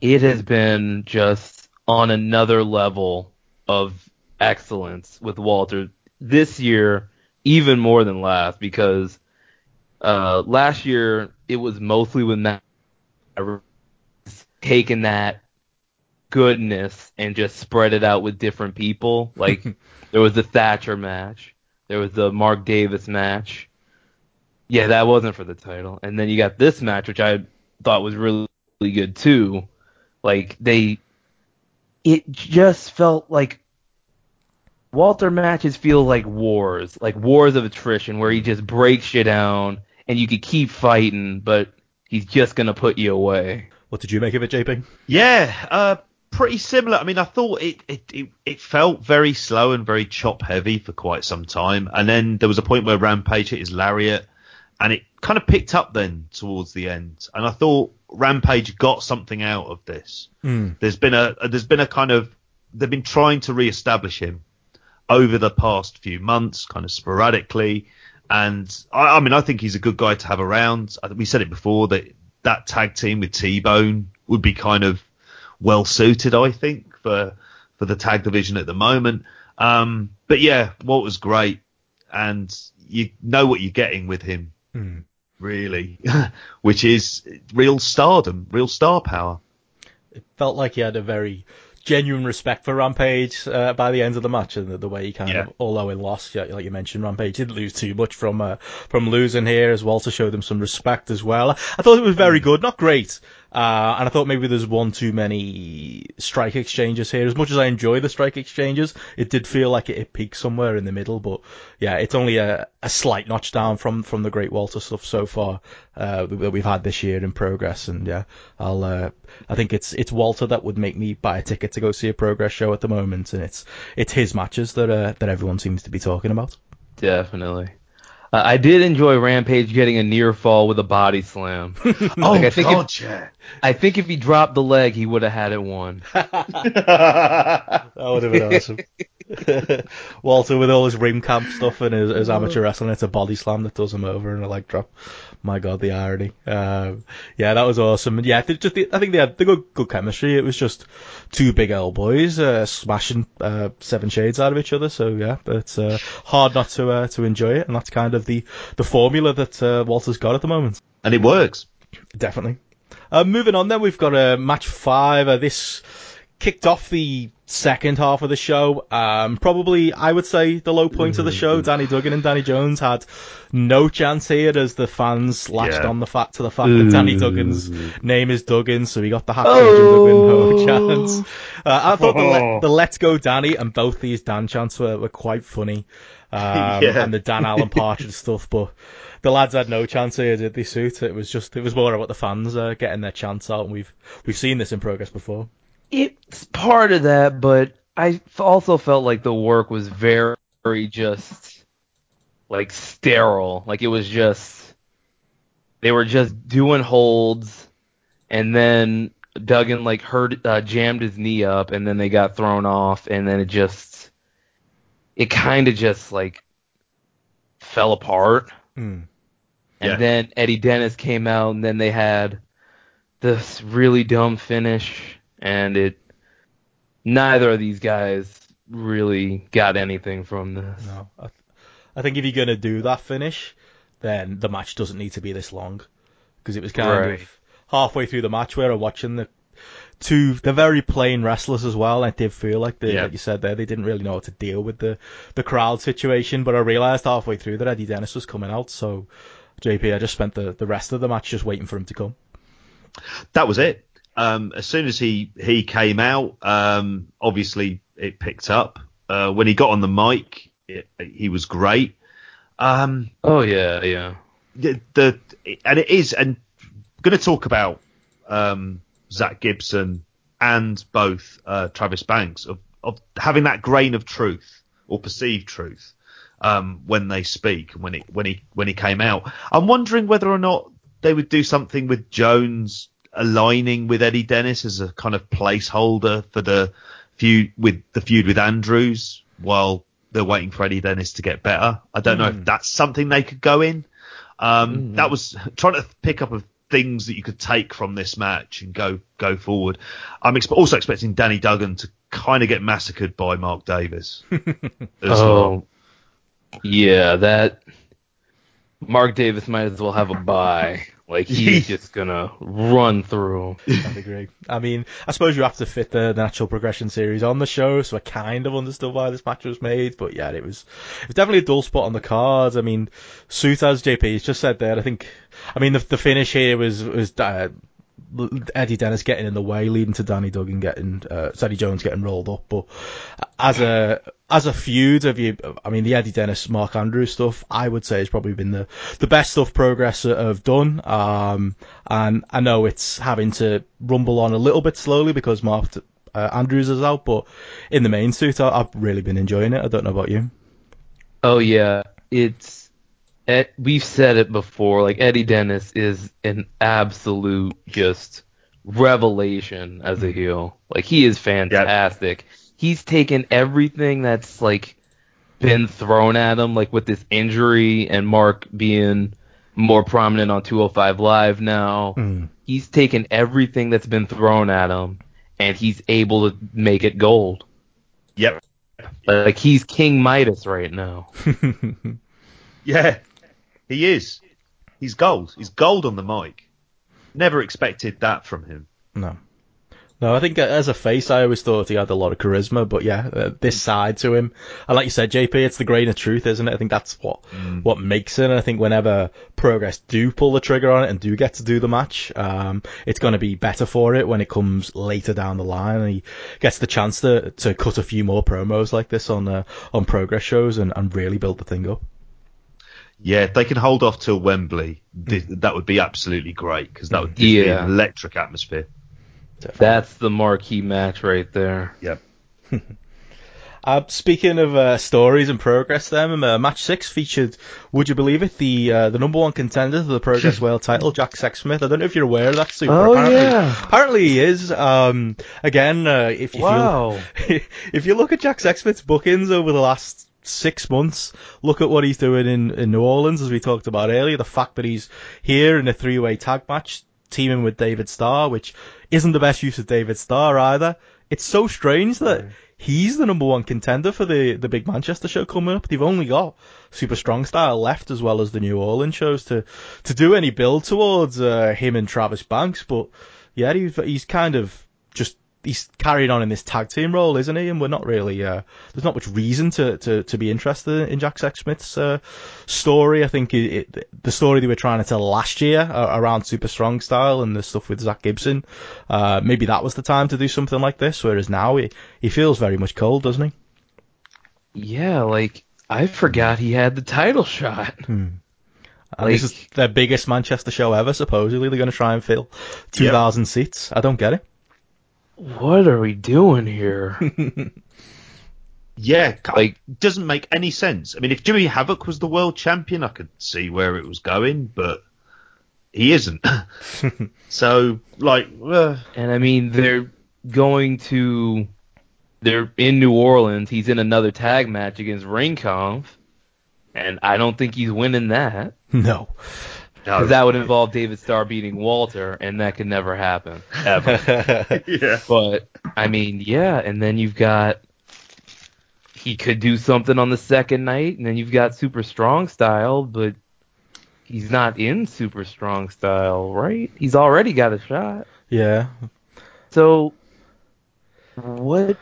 it has been just on another level of excellence with Walter this year, even more than last, because uh, last year it was mostly with Matt taking that goodness and just spread it out with different people. Like there was the Thatcher match, there was the Mark Davis match. Yeah, that wasn't for the title. And then you got this match, which I thought was really, really good too. Like they, it just felt like Walter matches feel like wars, like wars of attrition, where he just breaks you down and you could keep fighting, but he's just gonna put you away. What did you make of it, JP? Yeah, uh, pretty similar. I mean, I thought it, it, it, it felt very slow and very chop heavy for quite some time, and then there was a point where Rampage hit his lariat, and it kind of picked up then towards the end, and I thought Rampage got something out of this. Mm. There's been a there's been a kind of they've been trying to re-establish him over the past few months, kind of sporadically. And I, I mean, I think he's a good guy to have around. I, think we said it before that that tag team with T-Bone would be kind of well suited, I think, for for the tag division at the moment. Um, but yeah, Walt was great, and you know what you're getting with him, hmm. really, which is real stardom, real star power. It felt like he had a very genuine respect for Rampage uh, by the end of the match, and the, the way he kind yeah. of, although he lost, like you mentioned, Rampage didn't lose too much from uh, from losing here, as well to show them some respect as well. I thought it was very mm. good, not great, uh, and I thought maybe there's one too many strike exchanges here. As much as I enjoy the strike exchanges, it did feel like it, it peaked somewhere in the middle. But yeah, it's only a, a slight notch down from, from the Great Walter stuff so far uh, that we've had this year in progress. And yeah, I'll uh, I think it's it's Walter that would make me buy a ticket to go see a progress show at the moment, and it's it's his matches that uh, that everyone seems to be talking about. Definitely. Uh, I did enjoy Rampage getting a near fall with a body slam. oh Like, I think God, if- yeah. I think if he dropped the leg, he would have had it won. That would have been awesome. Walter with all his Ringkampf stuff and his, his amateur wrestling, it's a body slam that does him over and a leg drop. My God, the irony. Um, yeah, that was awesome. And yeah, they just, I think they had they good, good chemistry. It was just two big old boys uh, smashing uh, seven shades out of each other. So yeah, it's uh, hard not to uh, to enjoy it, and that's kind of the the formula that uh, Walter's got at the moment. and it works. Definitely. Uh, moving on then, we've got a uh, match five. Uh, this kicked off the second half of the show. Um, probably, I would say, the low point of the show. Danny Duggan and Danny Jones had no chance here as the fans latched Yeah. on the fact to the fact that Danny Duggan's name is Duggan, so he got the happy Oh. Duggan no chance. Uh, I thought the, le- the Let's Go Danny and both these Dan chants were, were quite funny. Um, Yeah. and the Dan Alan Partridge stuff, but the lads had no chance here, did they? Suit it was just it was more about the fans uh, getting their chance out, and we've we've seen this in progress before. It's part of that, but I also felt like the work was very, very just like sterile. Like it was just they were just doing holds, and then Duggan like hurt uh, jammed his knee up, and then they got thrown off, and then it just it kind of just like fell apart. Hmm. And Yeah. then Eddie Dennis came out, and then they had this really dumb finish, and it. Neither of these guys really got anything from this. No, I, th- I think if you're gonna do that finish, then the match doesn't need to be this long, because it was kind Right. of halfway through the match where I'm watching the two. They're very plain wrestlers as well. I did feel like they, Yeah. like you said there, they didn't really know how to deal with the the crowd situation. But I realised halfway through that Eddie Dennis was coming out, so JP, I just spent the the rest of the match just waiting for him to come. that was it. Um, as soon as he he came out, um, obviously it picked up. Uh, when he got on the mic, it, he was great. Um, Oh yeah, yeah. the, the and it is and going to talk about um, Zack Gibson and both uh, Travis Banks of, of having that grain of truth or perceived truth um, when they speak when it when he when he came out. I'm wondering whether or not they would do something with Jones aligning with Eddie Dennis as a kind of placeholder for the feud with the feud with Andrews while they're waiting for Eddie Dennis to get better. I don't know if that's something they could go in. Um, That was trying to pick up of things that you could take from this match and go go forward. I'm expe- also expecting Danny Duggan to kind of get massacred by Mark Davis. as well. Yeah. That Mark Davis might as well have a bye. Like he's just gonna run through. I mean, I suppose you have to fit the, natural progression series on the show, so I kind of understood why this match was made. But yeah, it was it was definitely a dull spot on the cards. I mean, suit as JP has just said there. I think, I mean, the, the finish here was was uh, Eddie Dennis getting in the way, leading to Danny Duggan getting uh, Eddie Jones getting rolled up. But as a as a feud, have you? I mean, the Eddie Dennis Mark Andrews stuff, I would say has probably been the the best stuff Progress have done. Um, and I know it's having to rumble on a little bit slowly because Mark uh, Andrews is out, but in the main suit, I, I've really been enjoying it. I don't know about you. Oh yeah, it's Ed, we've said it before. Like Eddie Dennis is an absolute just revelation as a heel. Like he is fantastic. He's taken everything that's like been thrown at him, like with this injury and Mark being more prominent on 205 Live now. Mm. He's taken everything that's been thrown at him and he's able to make it gold. Yep. Like he's King Midas right now. Yeah, he is. He's gold. He's gold on the mic. Never expected that from him. No. No, I think uh, as a face, I always thought he had a lot of charisma, but yeah, uh, this side to him, and like you said, JP, it's the grain of truth, isn't it? I think that's what what makes it. And I think whenever Progress do pull the trigger on it and do get to do the match, um, it's going to be better for it when it comes later down the line, and he gets the chance to to cut a few more promos like this on uh, on Progress shows and, and really build the thing up. Yeah, if they can hold off till Wembley, th- that would be absolutely great because that would give me Yeah. an electric atmosphere. Definitely. That's the marquee match right there. Yep. Uh, speaking of uh, stories and progress, then uh, match six featured, would you believe it, the uh, the number one contender to the Progress World title, Jack Sexsmith. I don't know if you're aware of that. Super. Oh, apparently, yeah. apparently he is. Um, again, uh, if you Wow. if you look at Jack Sexsmith's bookings over the last six months, look at what he's doing in, in New Orleans, as we talked about earlier. The fact that he's here in a three way tag match, teaming with David Starr, which isn't the best use of David Starr either. It's so strange that he's the number one contender for the, the big Manchester show coming up. They've only got Super Strong Style left as well as the New Orleans shows to, to do any build towards uh, him and Travis Banks. But yeah, he's, he's kind of just he's carried on in this tag team role, isn't he? And we're not really uh, there's not much reason to, to, to be interested in Jack Sexsmith's uh, story. I think it, it, the story they were trying to tell last year uh, around Super Strong Style and the stuff with Zack Gibson, uh, maybe that was the time to do something like this. Whereas now he he feels very much cold, doesn't he? Yeah, like I forgot he had the title shot. And this is their biggest Manchester show ever. Supposedly they're going to try and fill 2,000 seats. I don't get it. What are we doing here? Yeah, Like- doesn't make any sense. I mean, if Jimmy Havoc was the world champion, I could see where it was going, but he isn't. so, like, uh, And I mean, they're going to, they're in New Orleans. He's in another tag match against Ringkampf, and I don't think he's winning that. No. No. 'Cause that would involve David Starr beating Walter, and that could never happen ever. yeah. but I mean, yeah, and then you've got he could do something on the second night, and then you've got Super Strong Style, but he's not in Super Strong Style, right? He's already got a shot. yeah. So what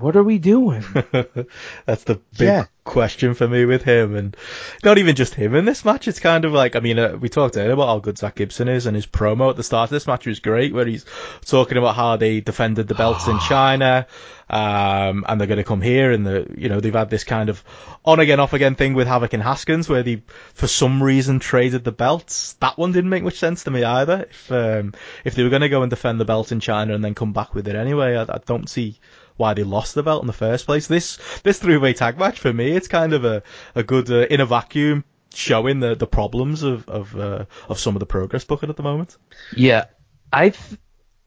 what are we doing? That's the big Yeah. question for me with him, and not even just him in this match. It's kind of like, I mean, uh, we talked earlier about how good Zack Gibson is, and his promo at the start of this match was great, where he's talking about how they defended the belts in China, um, and they're going to come here, and the, you know, they've had this kind of on again, off again thing with Havoc and Haskins, where they, for some reason, traded the belts. That one didn't make much sense to me either. If um, if they were going to go and defend the belt in China and then come back with it anyway, I, I don't see why they lost the belt in the first place. This this three way tag match for me, it's kind of a a good uh, in a vacuum showing the the problems of of uh, of some of the progress booking at the moment. yeah, I th-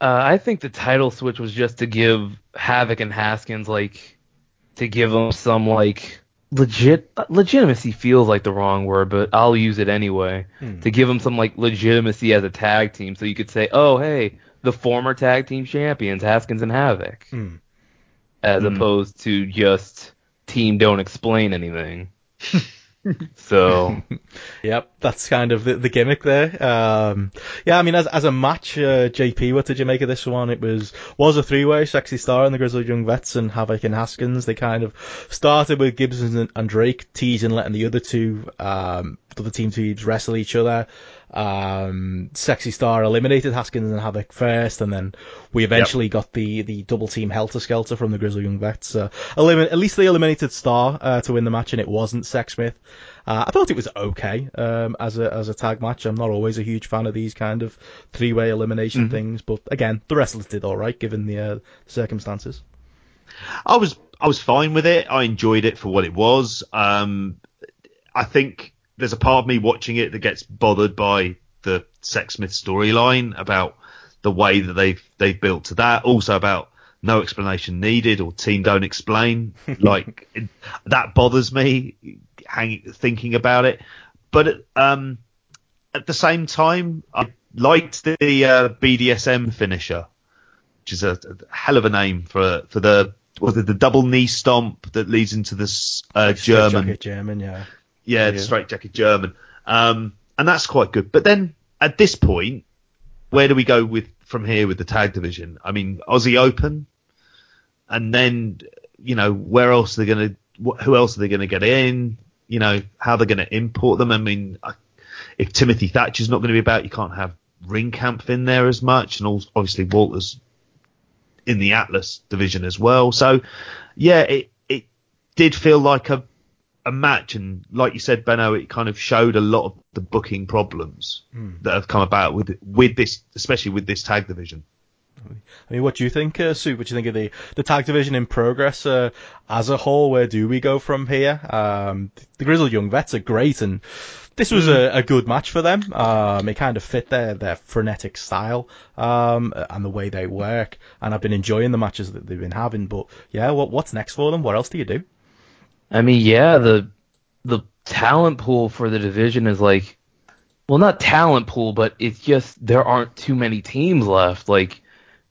uh, I think the title switch was just to give Havoc and Haskins like to give them some like legit legitimacy feels like the wrong word, but I'll use it anyway. To give them some like legitimacy as a tag team, so you could say, oh hey, the former tag team champions Haskins and Havoc, Hmm. As Hmm. opposed to just team don't explain anything. so Yep, that's kind of the, the gimmick there. Um, yeah, I mean, as as a match, uh, JP, what did you make of this one? It was was a three way, Sexy Star and the Grizzled Young Vets and Havoc and Haskins. They kind of started with Gibson and, and Drake teasing, letting the other two um, the other team teams wrestle each other. Um, Sexy Star eliminated Haskins and Havoc first, and then we eventually got the, the double team Helter Skelter from the Grizzled Young Vets. Uh, elimin- at least they eliminated Star uh, to win the match, and it wasn't Sexsmith. Uh, I thought it was okay um, as a as a tag match. I'm not always a huge fan of these kind of three way elimination things, but again, the wrestlers did all right given the uh, circumstances. I was I was fine with it. I enjoyed it for what it was. Um, I think there's a part of me watching it that gets bothered by the Sexsmith storyline about the way that they've they've built to that. Also about no explanation needed or team don't explain. like it, that bothers me. Hanging thinking about it, but um, at the same time, I liked the uh, BDSM finisher which is a, a hell of a name for for the was it the double knee stomp that leads into this uh, German, German, yeah. Yeah, the straight jacket German, um, and that's quite good. But then at this point, where do we go with from here with the tag division? I mean, Aussie Open, and then you know where else are they going to? Who else are they going to get in? You know how they're going to import them. I mean, I, if Timothy Thatcher's not going to be about, you can't have Ringkampf in there as much, and also, obviously Walter's in the Atlas division as well. So yeah, it it did feel like a a match, and like you said, Benno, it kind of showed a lot of the booking problems that have come about with with this, especially with this tag division. I mean, what do you think, uh, Sue? What do you think of the, the tag division in progress uh, as a whole? Where do we go from here? Um, the Grizzled Young Vets are great, and this was a, a good match for them. Um, it kind of fit their, their frenetic style um, and the way they work, and I've been enjoying the matches that they've been having. But yeah, what, what's next for them? What else do you do? I mean, yeah, the the talent pool for the division is like, well, not talent pool, but it's just there aren't too many teams left. Like,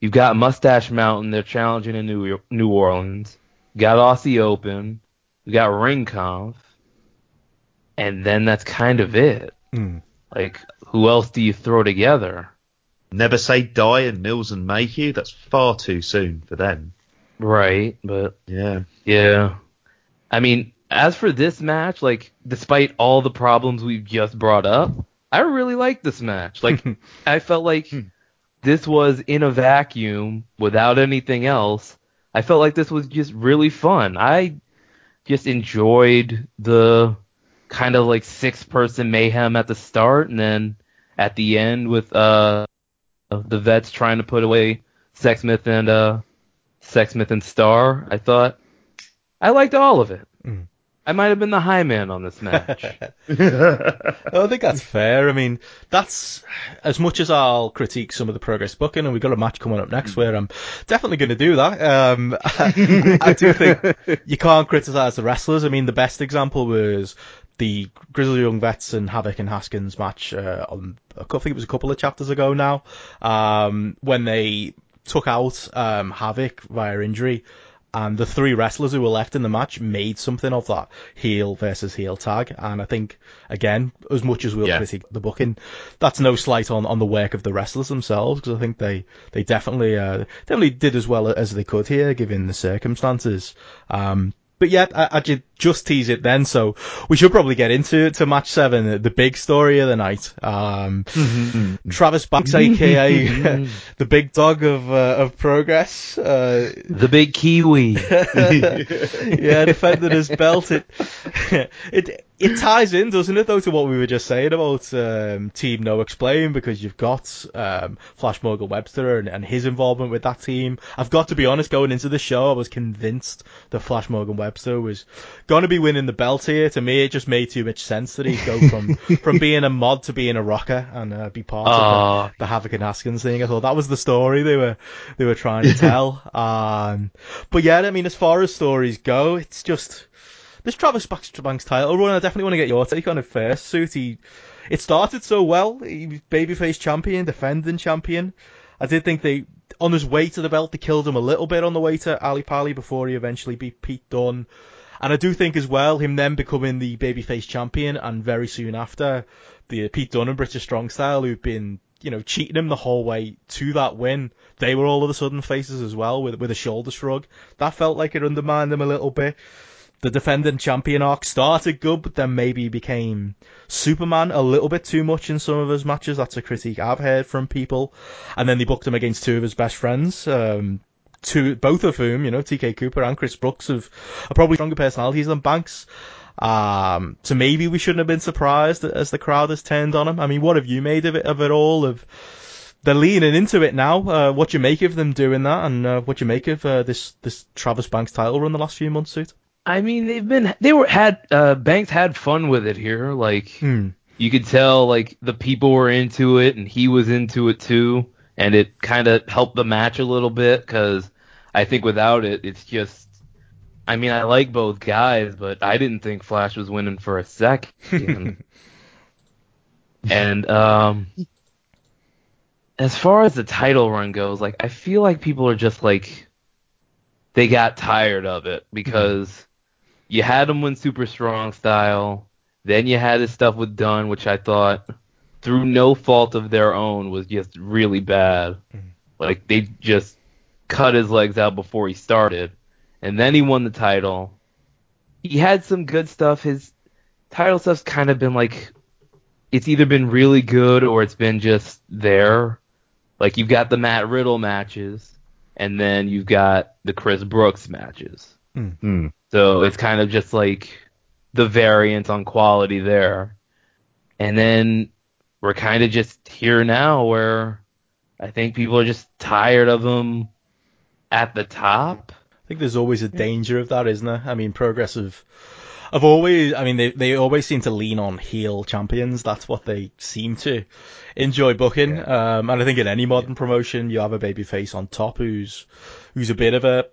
you've got Moustache Mountain, they're challenging in New New Orleans. You got Aussie Open, you got Ringkampf, and then that's kind of it. Mm. Like, who else do you throw together? Never say die and Mills and Mayhew. That's far too soon for them. Right, but Yeah. yeah. I mean, as for this match, like, despite all the problems we've just brought up, I really like this match. Like, I felt like this was in a vacuum without anything else. I felt like this was just really fun. I just enjoyed the kind of like six person mayhem at the start and then at the end with uh the vets trying to put away Sexsmith and uh Sexsmith and Star. I thought I liked all of it. Mm. I might have been the high man on this match. I think that's fair. I mean, that's as much as I'll critique some of the progress booking, and we've got a match coming up next where I'm definitely going to do that. Um, I, I do think you can't criticize the wrestlers. I mean, the best example was the Grizzled Young Vets and Havoc and Haskins match uh, on I think it was a couple of chapters ago now, um, when they took out um, Havoc via injury and the three wrestlers who were left in the match made something of that heel versus heel tag. And I think, again, as much as we'll Yeah. critique the booking, that's no slight on, on the work of the wrestlers themselves, because I think they, they definitely, uh, definitely did as well as they could here, given the circumstances. Um, but yeah, I, I did just tease it then, so we should probably get into to match seven, the big story of the night. Um, Travis Banks, aka the big dog of uh, of progress, uh, the big Kiwi. yeah, defending his belt. It, it it ties in, doesn't it, though, to what we were just saying about um, Team No Explain, because you've got um, Flash Morgan Webster and, and his involvement with that team. I've got to be honest, going into the show, I was convinced that Flash Morgan Webster was going to be winning the belt here. To me, it just made too much sense that he'd go from from being a mod to being a rocker and uh, be part of the, the Havoc and Haskins thing. I thought that was the story they were they were trying to tell. Um, but yeah, I mean, as far as stories go, it's just this Travis Banks title run. I definitely want to get your take on it first. Suit, he, it started so well. He was babyface champion, defending champion. I did think they, on his way to the belt, they killed him a little bit on the way to Ali Pali before he eventually beat Pete Dunne. And I do think as well, him then becoming the babyface champion, and very soon after, the Pete Dunne and British Strong Style, who've been, you know, cheating him the whole way to that win, they were all of a sudden faces as well with with a shoulder shrug. That felt like it undermined them a little bit. The defending champion arc started good, but then maybe became Superman a little bit too much in some of his matches. That's a critique I've heard from people. And then they booked him against two of his best friends, um, two, both of whom, you know, TK Cooper and Chris Brooks have, are probably stronger personalities than Banks. Um, so maybe we shouldn't have been surprised as the crowd has turned on him. I mean, what have you made of it, of it all? Of, they're leaning into it now. Uh, what do you make of them doing that, and uh, what do you make of uh, this this Travis Banks title run the last few months, suit? I mean, they've been they were had uh Banks had fun with it here. Like Hmm. you could tell like the people were into it and he was into it too, and it kind of helped the match a little bit because I think without it, it's just. I mean, I like both guys, but I didn't think Flash was winning for a second. and um, as far as the title run goes, like I feel like people are just like they got tired of it because you had him win super strong style, then you had his stuff with Dunne, which I thought through no fault of their own was just really bad. Like they just cut his legs out before he started, and then he won the title. He had some good stuff. His title stuff's kind of been like it's either been really good or it's been just there. Like you've got the Matt Riddle matches, and then you've got the Chris Brooks matches. Hmm. So it's kind of just like the variance on quality there. And then we're kind of just here now where I think people are just tired of him at the top. I think there's always a danger of that, isn't there? I mean, progressive. I've always, I mean, they they always seem to lean on heel champions. That's what they seem to enjoy booking. Yeah. Um, and I think in any modern promotion, you have a baby face on top who's who's a bit of a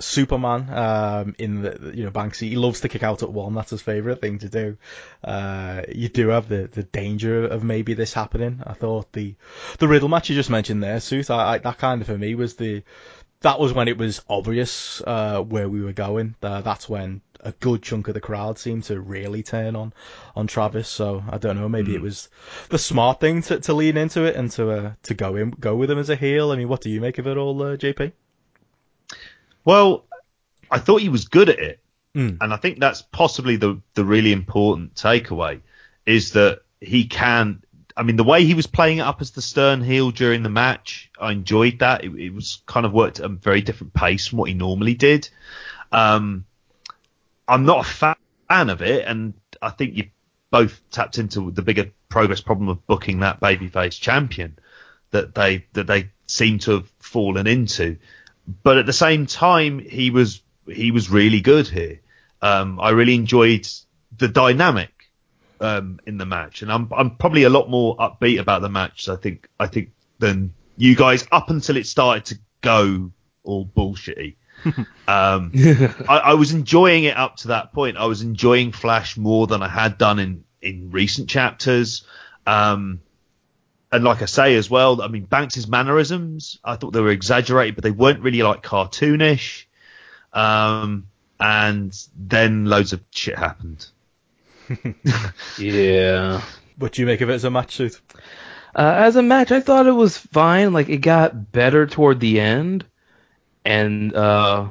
Superman. Um, in the you know Banksy, he loves to kick out at one. That's his favorite thing to do. Uh, you do have the the danger of maybe this happening. I thought the the Riddle match you just mentioned there, Sooth, I, I, that kind of for me was the that was when it was obvious uh, where we were going. Uh, that's when a good chunk of the crowd seemed to really turn on on Travis. So I don't know, maybe Mm. it was the smart thing to, to lean into it and to uh, to go in go with him as a heel. I mean, what do you make of it all, uh, JP? Well, I thought he was good at it, Mm. and I think that's possibly the the really important takeaway is that he can. I mean, the way he was playing it up as the stern heel during the match, I enjoyed that. It, it was kind of worked at a very different pace from what he normally did. Um, I'm not a fa- fan of it, and I think you both tapped into the bigger progress problem of booking that babyface champion that they that they seem to have fallen into. But at the same time, he was he was really good here. Um, I really enjoyed the dynamic um, in the match, and I'm I'm probably a lot more upbeat about the match. I think I think than you guys up until it started to go all bullshitty. um, I, I was enjoying it up to that point. I was enjoying Flash more than I had done in in recent chapters. Um, and like I say as well, I mean Banks's mannerisms, I thought they were exaggerated, but they weren't really like cartoonish. Um, and then loads of shit happened. Yeah. What do you make of it as a match, Sooth? Uh, as a match, I thought it was fine. Like it got better toward the end, and uh,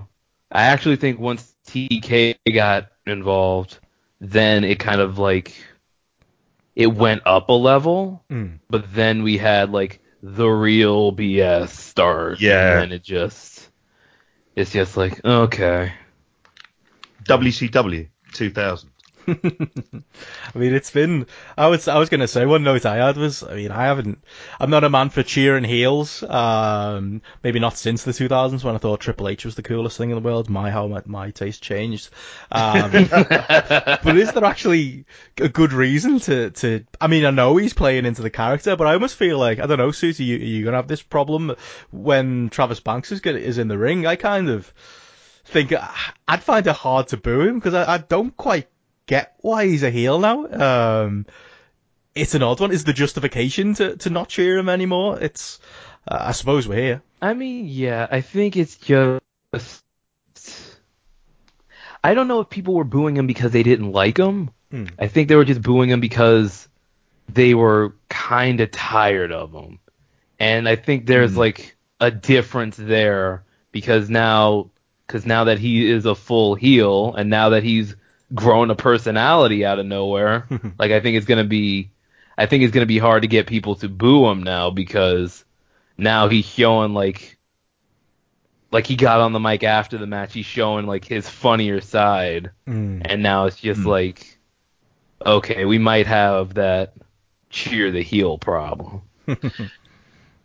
I actually think once TK got involved, then it kind of like it went up a level. Mm. But then we had like the real BS start. Yeah. And it just it's just like okay. WCW 2000. I mean, it's been. I was. I was going to say one note I had was. I mean, I haven't. I'm not a man for cheering heels. Um, maybe not since the 2000s when I thought Triple H was the coolest thing in the world. My how my, my taste changed. Um, but is there actually a good reason to to? I mean, I know he's playing into the character, but I almost feel like I don't know, Susie. You, are you gonna have this problem when Travis Banks is get, is in the ring? I kind of think I'd find it hard to boo him because I, I don't quite get why he's a heel now. Um, it's an odd one. Is the justification to, to not cheer him anymore? It's, uh, I suppose we're here. I mean, yeah, I think it's just. I don't know if people were booing him because they didn't like him. Hmm. I think they were just booing him because they were kind of tired of him. And I think there's Hmm. like a difference there because now, because now that he is a full heel and now that he's grown a personality out of nowhere, like I think it's gonna be, I think it's gonna be hard to get people to boo him now because now he's showing like like he got on the mic after the match he's showing like his funnier side Mm. and now it's just Hmm. like okay we might have that cheer the heel problem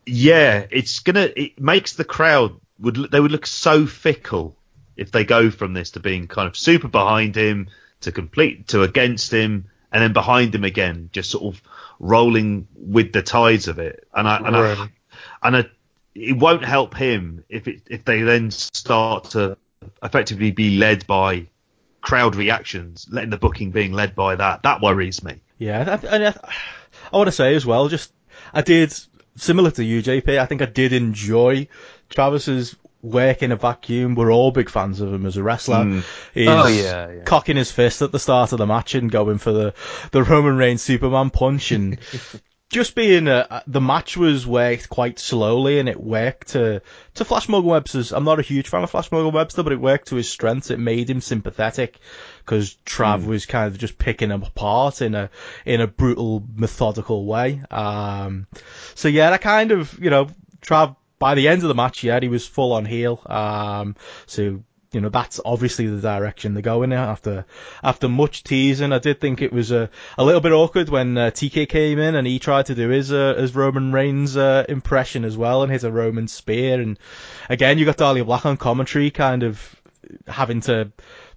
Yeah, it's gonna. It makes the crowd would they would look so fickle if they go from this to being kind of super behind him to complete to against him and then behind him again, just sort of rolling with the tides of it. And I and Right. I and I, it won't help him if it if they then start to effectively be led by crowd reactions, letting the booking being led by that. That worries me. Yeah, I, and I, I want to say as well, just I did similar to you, JP. I think I did enjoy Travis's work in a vacuum. We're all big fans of him as a wrestler. Mm. He's Oh, yeah, yeah. cocking his fist at the start of the match and going for the the Roman Reigns Superman punch and. Just being a, the match was worked quite slowly and it worked to to Flash Morgan Webster's. I'm not a huge fan of Flash Morgan Webster, but it worked to his strengths. It made him sympathetic because Trav was kind of just picking him apart in a in a brutal, methodical way. Um, so yeah, that kind of you know Trav by the end of the match, yeah, he was full on heel. Um, so you know that's obviously the direction they're going in after after much teasing. I did think it was a a little bit awkward when uh, TK came in and he tried to do his uh, his Roman Reigns uh, impression as well and hit a Roman spear. And again, you got Dahlia Black on commentary, kind of having to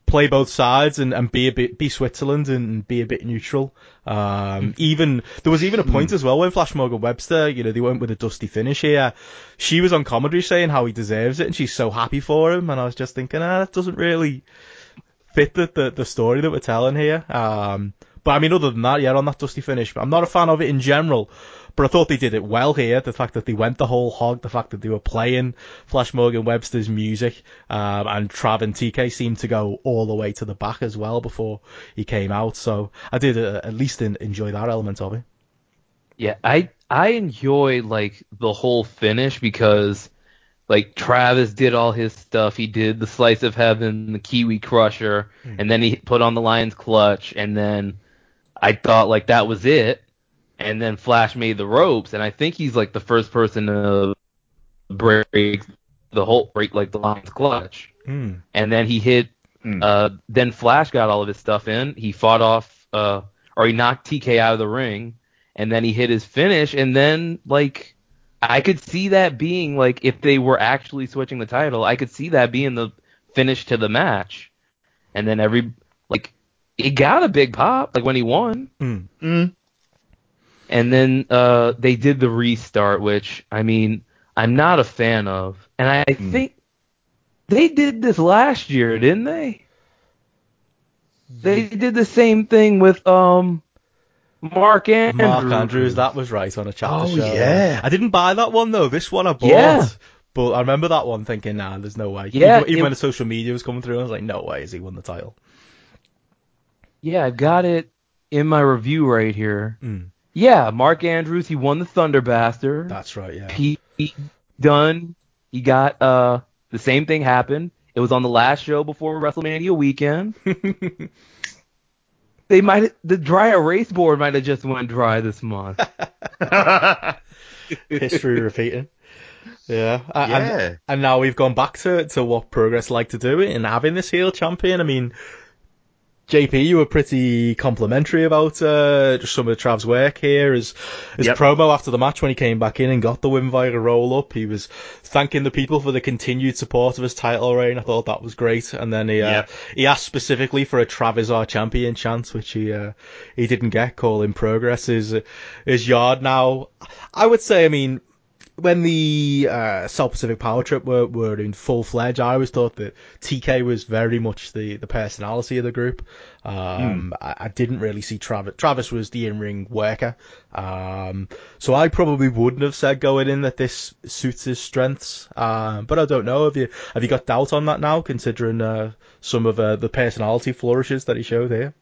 play both sides and, and be a bit be Switzerland and be a bit neutral. Um, even there was even a point as well when Flash Morgan Webster, you know, they went with a dusty finish here. She was on commentary saying how he deserves it and she's so happy for him, and I was just thinking, ah, that doesn't really fit the the, the story that we're telling here. Um, but I mean, other than that, yeah, on that dusty finish, but I'm not a fan of it in general. But I thought they did it well here. The fact that they went the whole hog, the fact that they were playing Flash Morgan Webster's music, um, and Trav and TK seemed to go all the way to the back as well before he came out. So I did uh, at least in, enjoy that element of it. Yeah, I I enjoy like the whole finish because like Travis did all his stuff. He did the slice of heaven, the Kiwi Crusher, Hmm. and then he put on the Lion's Clutch, and then I thought like that was it. And then Flash made the ropes, and I think he's like the first person to break the whole break like the Lion's Clutch. Hmm. And then he hit. Hmm. Uh, then Flash got all of his stuff in. He fought off, uh, or he knocked TK out of the ring, and then he hit his finish. And then like, I could see that being like if they were actually switching the title, I could see that being the finish to the match. And then every like, it got a big pop like when he won. Hmm. Mm. And then uh, they did the restart, which I mean I'm not a fan of, and I think they did this last year, didn't they? They did the same thing with um Mark Andrews. Mark Andrews, that was right on a chapter Oh, show. yeah. I didn't buy that one though. This one I bought. Yeah. But I remember that one thinking, nah, there's no way. Yeah, even, even it- when the social media was coming through, I was like, no way has he won the title. Yeah, I've got it in my review right here. Mm. Yeah, Mark Andrews, he won the Thunder Bastard. That's right, yeah. Pete Dunne, he got uh the same thing happened. It was on the last show before WrestleMania weekend. they might the dry erase board might have just went dry this month. History repeating. Yeah. A- Yeah. And, and now we've gone back to, to what Progress like to do it in having this heel champion. I mean, JP, you were pretty complimentary about uh, just some of Trav's work here. His, his Yep. promo after the match when he came back in and got the win via a roll up, he was thanking the people for the continued support of his title reign. I thought that was great. And then he uh, Yep. he asked specifically for a Travis our champion chance, which he uh, he didn't get. Calling progress is his yard now. I would say, I mean, when the uh, South Pacific Power Trip were, were in full fledged, I always thought that TK was very much the, the personality of the group. Um, I, I didn't really see Travis. Travis was the in ring worker. Um, so I probably wouldn't have said going in that this suits his strengths. Um, but I don't know. Have you have you got doubt on that now, considering uh, some of uh, the personality flourishes that he showed here?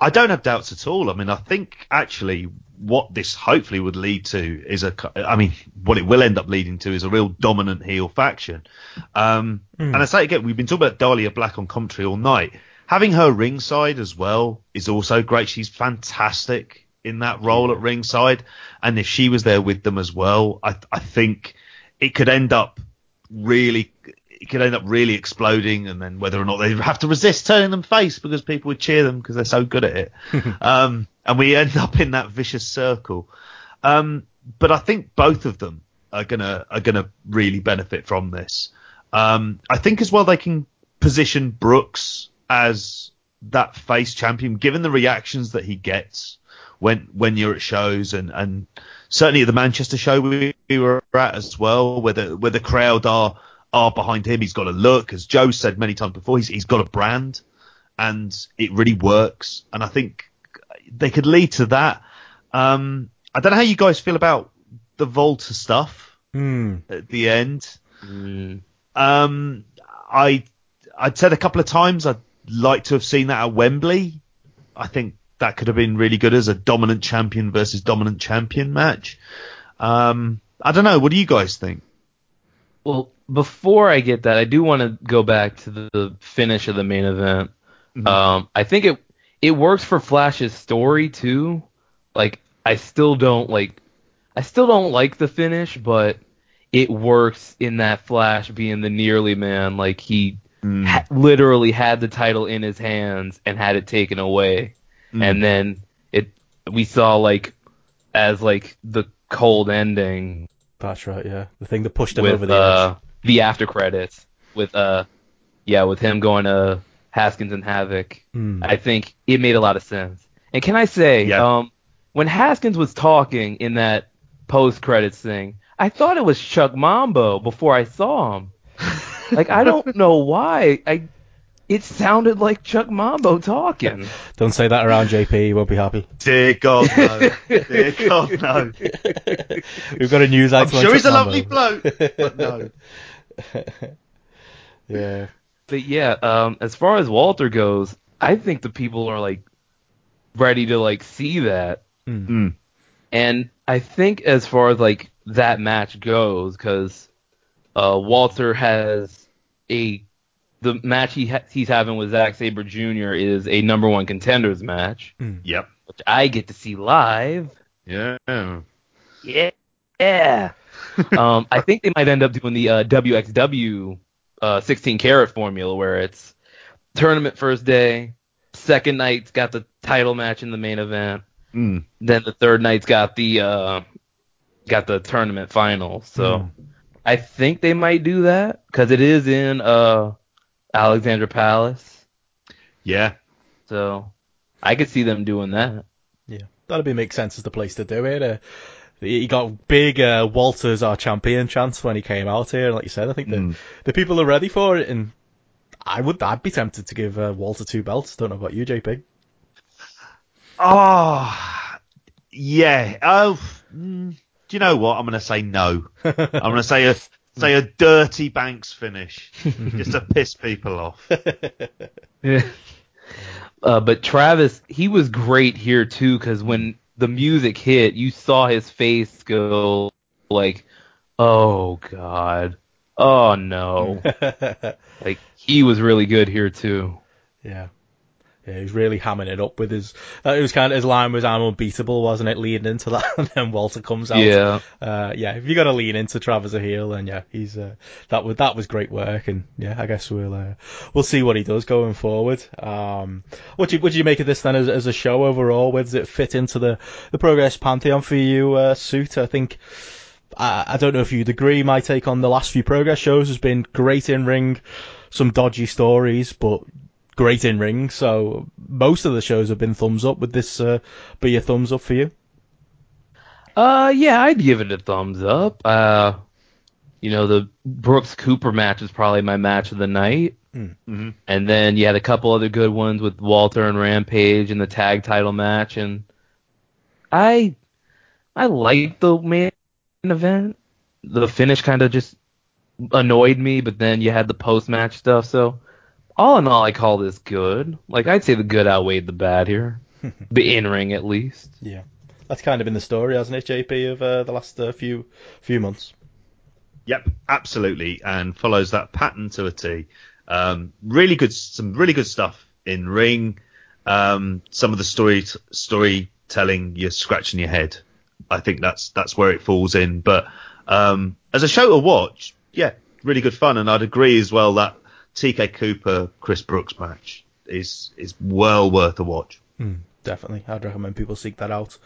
I don't have doubts at all. I mean, I think actually what this hopefully would lead to is a, I mean, what it will end up leading to is a real dominant heel faction. Um, and I say again, we've been talking about Dahlia Black on commentary all night. Having her ringside as well is also great. She's fantastic in that role at ringside. And if she was there with them as well, I, I think it could end up really it could end up really exploding, and then whether or not they have to resist turning them face because people would cheer them because they're so good at it, um, and we end up in that vicious circle. Um, but I think both of them are gonna are gonna really benefit from this. Um, I think as well they can position Brooks as that face champion, given the reactions that he gets when when you're at shows and and certainly at the Manchester show we, we were at as well, where the where the crowd are are behind him. He's got a look, as Joe said many times before. He's he's got a brand, and it really works. And I think they could lead to that. Um, I don't know how you guys feel about the Walter stuff Hmm. at the end. Mm. Um, I I'd said a couple of times I'd like to have seen that at Wembley. I think that could have been really good as a dominant champion versus dominant champion match. Um, I don't know. What do you guys think? Well, before I get that, I do want to go back to the, finish of the main event. Um, I think it it works for Flash's story too. Like, I still don't like, I still don't like the finish, but it works in that Flash being the nearly man. Like he Mm. ha- literally had the title in his hands and had it taken away, Mm. and then it we saw like as like the cold ending That's right, yeah. The thing that pushed him with over the uh, the after credits with uh yeah with him going to Haskins and Havoc. Hmm. I think it made a lot of sense. And can I say, Yeah. um, when Haskins was talking in that post credits thing, I thought it was Chuck Mambo before I saw him. like I don't know why. I it sounded like Chuck Mambo talking. Don't say that around JP, he won't be happy. Dear God, no. Dear God, no. We've got a news I'm item on sure he's a Chuck lovely Mambo. bloke, but no. yeah. But yeah, um, as far as Walter goes, I think the people are like ready to like see that. Mm. And I think as far as like that match goes, because uh, Walter has a the match he ha- he's having with Zack Sabre Jr. is a number one contenders match, Yep. which I get to see live. Yeah. Yeah. Yeah. um, I think they might end up doing the uh, WXW uh, 16 Carat formula where it's tournament first day, second night's got the title match in the main event, Mm. then the third night's got the uh, got the tournament final. So I think they might do that because it is in uh, Alexandra Palace. Yeah. So I could see them doing that. Yeah, that'd be make sense as the place to do it. Uh, he got big uh, Walters our champion chance when he came out here, and like you said, I think the Mm. the people are ready for it, and I would I'd be tempted to give uh, Walter two belts. Don't know about you, JP. Oh, yeah. Oh, mm, do you know what? I'm going to say no. I'm going to say a say a dirty Banks finish, just to piss people off. Uh, but Travis, he was great here too, because when the music hit, you saw his face go like, "Oh God, oh no!" like he was really good here too. Yeah. Yeah, he's really hamming it up with his. Uh, it was kind of his line was "I'm unbeatable," wasn't it? Leading into that, and then Walter comes out. Yeah, Uh, yeah. If you got to lean into Travis a heel, then yeah, he's uh, that was that was great work, and yeah, I guess we'll uh, we'll see what he does going forward. Um, what do you what do you make of this then as, as a show overall? Where does it fit into the the progress pantheon for you, uh, suit? I think. I, I don't know if you'd agree. My take on the last few progress shows has been great in ring, some dodgy stories, but great in ring. So most of the shows have been thumbs up. Would this uh, be a thumbs up for you? uh, yeah, I'd give it a thumbs up. Uh, you know, the Brooks Cooper match is probably my match of the night. hmm And then you had a couple other good ones with Walter and Rampage and the tag title match, and I I liked the main event. The finish kind of just annoyed me, but then you had the post match stuff. So all in all, I call this good. Like I'd say the good outweighed the bad here, the in ring at least. Yeah, that's kind of been the story, hasn't it, JP, of uh, the last uh, few few months. Yep, absolutely, and follows that pattern to a T. Um, really good, some really good stuff in ring. Um, some of the story storytelling, you're scratching your head. I think that's that's where it falls in. But um, as a show to watch, yeah, really good fun, and I'd agree as well that TK Cooper Chris Brooks match is is well worth a watch. Definitely, I'd recommend people seek that out.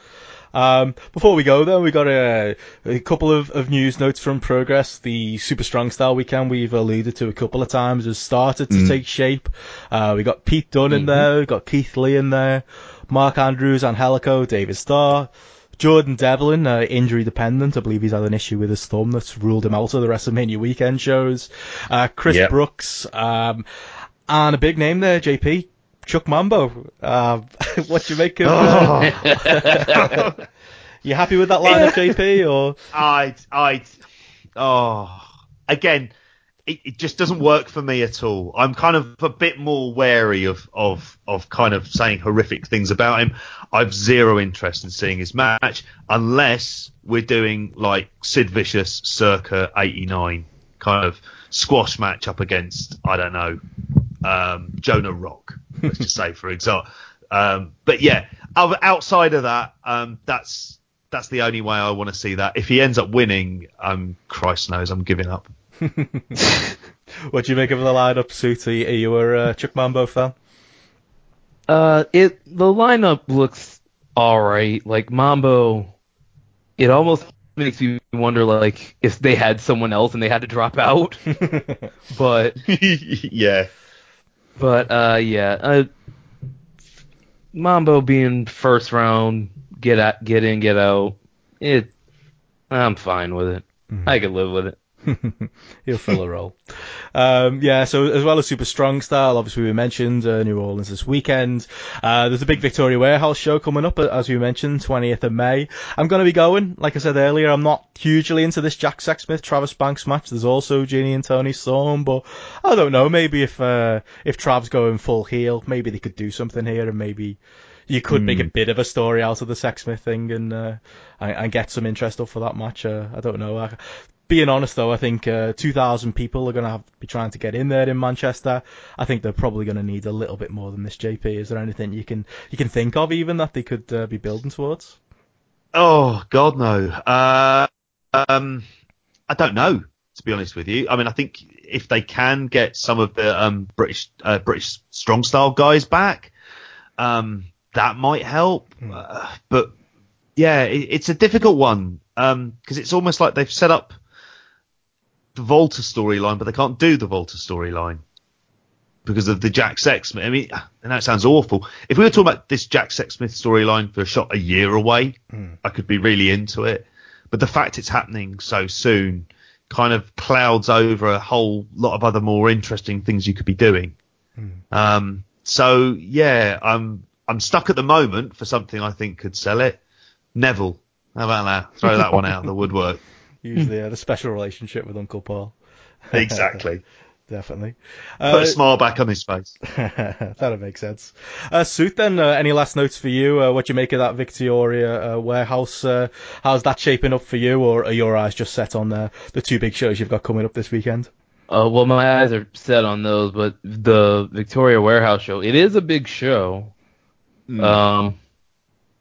Um, before we go, though, we got a, a couple of, of news notes from Progress. The Super Strong Style weekend we've alluded to a couple of times has started to take shape. Uh, we got Pete Dunne in there, we got Keith Lee in there, Mark Andrews, Angelico, David Starr. Jordan Devlin, uh, injury dependent. I believe he's had an issue with his thumb that's ruled him out of the WrestleMania weekend shows. Uh, Chris Yep. Brooks, um, and a big name there, JP, Chuck Mambo. Uh, what do you make of? Uh, you happy with that lineup, JP? Or I, I, oh, again, it, it just doesn't work for me at all. I'm kind of a bit more wary of, of, of kind of saying horrific things about him. I've zero interest in seeing his match unless we're doing like Sid Vicious circa 89 kind of squash match up against, I don't know, um, Jonah Rock, let's just say, for example. Um, but yeah, outside of that, um, that's that's the only way I want to see that. If he ends up winning, um, Christ knows, I'm giving up. what do you make of the lineup, Suit? Are you, you a uh, Chuck Mambo fan? Uh, it the lineup looks all right. Like Mambo, it almost makes me wonder like if they had someone else and they had to drop out. but yeah, but uh, yeah, uh, Mambo being first round, get at, get in, get out. It, I'm fine with it. Mm-hmm. I could live with it. He'll fill a role. Um, yeah, so as well as Super Strong Style, obviously we mentioned uh, New Orleans this weekend. Uh, there's a big Victoria Warehouse show coming up, as we mentioned, 20th of May. I'm going to be going. Like I said earlier, I'm not hugely into this Jack Sexsmith Travis Banks match. There's also Jinny and Toni Storm, but I don't know. Maybe if uh, if Trav's going full heel, maybe they could do something here, and maybe you could mm. make a hmm. bit of a story out of the Sexsmith thing and, uh, and, and get some interest up for that match. Uh, I don't know. I, being honest though, I think uh, 2,000 people are going to have be trying to get in there in Manchester. I think they're probably going to need a little bit more than this. JP, is there anything you can you can think of even that they could uh, be building towards? Oh God, no. Uh, um, I don't know to be honest with you. I mean, I think if they can get some of the um, British uh, British strong style guys back, um, that might help. Mm. but yeah, it, it's a difficult one because um, it's almost like they've set up the Walter storyline, but they can't do the Walter storyline because of the Jack Sexsmith. I mean, and that sounds awful. If we were talking about this Jack Sexsmith storyline for a shot a year away, mm. I could be really into it. But the fact it's happening so soon kind of clouds over a whole lot of other more interesting things you could be doing. Mm. Um, so yeah, I'm I'm stuck at the moment for something I think could sell it. Neville, how about that? Throw that one out of the woodwork. Usually had a special relationship with Uncle Paul. Exactly. Definitely. Put uh, a smile back on his face. That'll make sense. Uh, Suit then, uh, any last notes for you? Uh, what do you make of that Victoria uh, warehouse? Uh, how's that shaping up for you, or are your eyes just set on the two big shows you've got coming up this weekend? Uh, well, my eyes are set on those, but the Victoria Warehouse show, it is a big show. Mm. Um,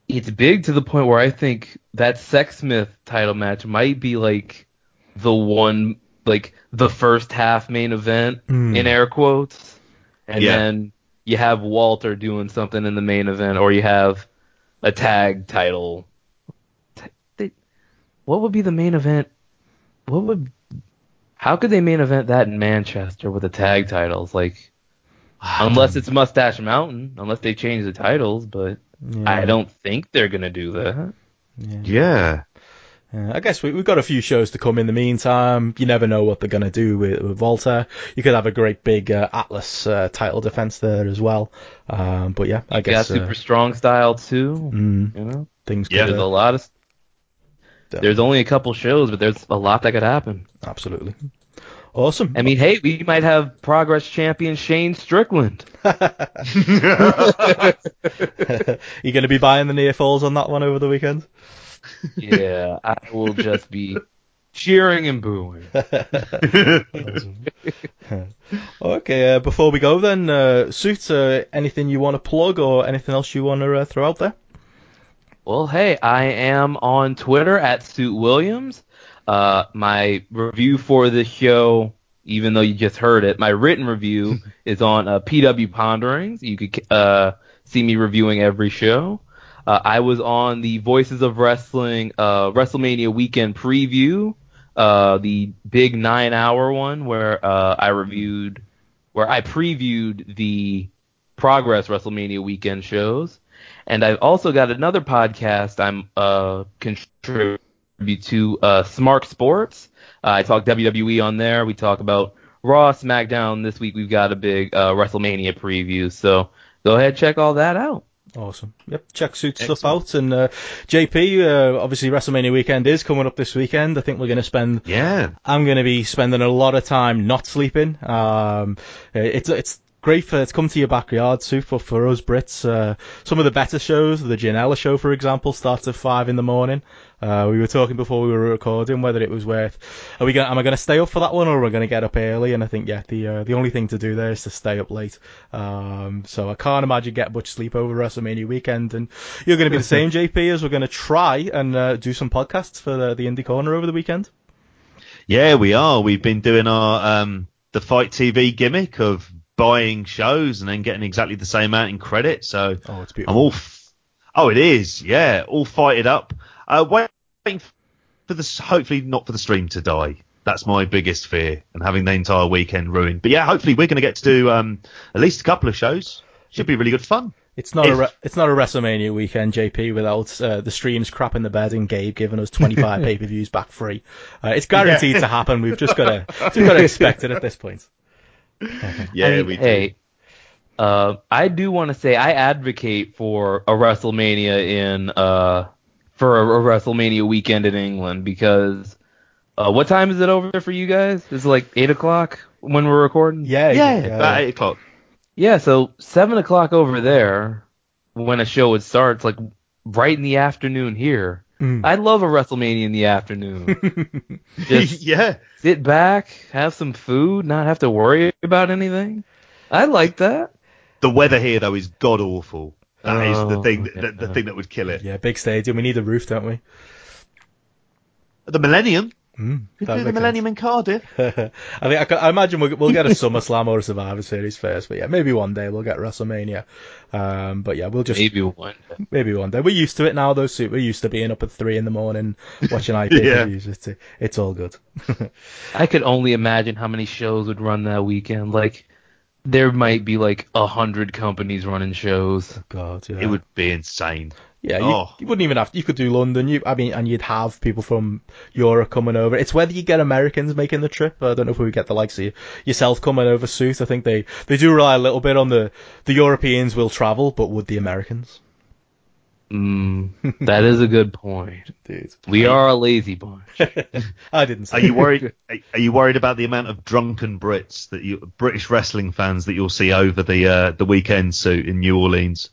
it's big to the point where I think that Sex Sexsmith title match might be like the one, like the first half main event mm. in air quotes, and yeah. then you have Walter doing something in the main event, or you have a tag title. What would be the main event? What would? How could they main event that in Manchester with the tag titles? Like, unless it's Moustache Mountain, unless they change the titles, but yeah. I don't think they're gonna do that. Yeah. yeah. Yeah, I guess we, have got a few shows to come in the meantime. You never know what they're going to do with, with Walter. You could have a great big uh, Atlas uh, title defense there as well. Um, but yeah, I you guess. Got super uh, strong style too. Mm, you know, things. Yeah, there's a lot of. Definitely. There's only a couple shows, but there's a lot that could happen. Absolutely. Awesome. I mean, hey, we might have Progress champion Shane Strickland. you going to be buying the near falls on that one over the weekend? yeah, I will just be cheering and booing. okay, uh, before we go then, uh, Suit, uh, anything you want to plug or anything else you want to uh, throw out there? Well, hey, I am on Twitter at Suit Williams. Uh, my review for this show, even though you just heard it, my written review is on uh, PW Ponderings. You could uh, see me reviewing every show. Uh, I was on the Voices of Wrestling uh, WrestleMania weekend preview, uh, the big nine-hour one where uh, I reviewed, where I previewed the Progress WrestleMania weekend shows, and I've also got another podcast I'm uh, to uh, Smart Sports. Uh, I talk WWE on there. We talk about Raw, SmackDown. This week we've got a big uh, WrestleMania preview. So go ahead, check all that out. Awesome. Yep, check Suit stuff out. And uh, JP, uh, obviously WrestleMania weekend is coming up this weekend. I think we're going to spend. Yeah. I'm going to be spending a lot of time not sleeping. Um, it's it's great for to come to your backyard, Sue. For for us Brits, uh, some of the better shows, the Janela show, for example, starts at five in the morning. Uh, we were talking before we were recording whether it was worth. Are we going? Am I going to stay up for that one, or are we going to get up early? And I think yeah, the uh, the only thing to do there is to stay up late. Um, so I can't imagine get much sleep over WrestleMania weekend. And you're going to be the same, JP, as we're going to try and uh, do some podcasts for the, the Indie Corner over the weekend. Yeah, we are. We've been doing our um, the FITE TV gimmick of buying shows and then getting exactly the same amount in credit. So Oh, it's I'm beautiful. all. F- oh, it is. Yeah, all fighted up. Uh, waiting for the hopefully not for the stream to die. That's my biggest fear, and having the entire weekend ruined. But yeah, hopefully we're going to get to do um, at least a couple of shows. Should be really good fun. It's not a If- re- it's not a WrestleMania weekend, JP, without uh, the streams crap in the bed and Gabe giving us 25 pay per views back free. Uh, it's guaranteed to happen. We've just got to just got to expect it at this point. Yeah, I mean, we do. hey, uh, I do want to say I advocate for a WrestleMania in uh for a, a WrestleMania weekend in England because uh, what time is it over there for you guys? Is it like eight o'clock when we're recording? Yeah, Yeah, yeah. about eight o'clock. Yeah, so seven o'clock over there when a show would start, it's like right in the afternoon here. Mm. I love a WrestleMania in the afternoon. Just yeah, sit back, have some food, not have to worry about anything. I like that. the weather here though is god awful. That is the Oh, thing. yeah. The, the thing that would kill it. yeah, big stadium. We need a roof, don't we? The Millennium. Mm, We do the makes Millennium in Cardiff. I think I, can- I imagine we'll, we'll get a SummerSlam or a Survivor Series first, but yeah, maybe one day we'll get WrestleMania. Um, but yeah, we'll just Maybe one. maybe one day. We're used to it now, though. Suit. We're used to being up at three in the morning watching IP reviews. It's it's all good. I could only imagine how many shows would run that weekend. Like, there might be like a hundred companies running shows. God, yeah. It would be insane. Yeah, you, Oh. you wouldn't even have. You could do London. You, I mean, and you'd have people from Europe coming over. It's whether you get Americans making the trip. I don't know if we would get the likes of yourself coming over, suit. I think they they do rely a little bit on the the Europeans will travel, but would the Americans? Mm, that is a good point. Dude, We are a lazy bunch. I didn't say. Are you worried? are- are you worried about the amount of drunken Brits that you British wrestling fans that you'll see over the uh, the weekend suit in New Orleans?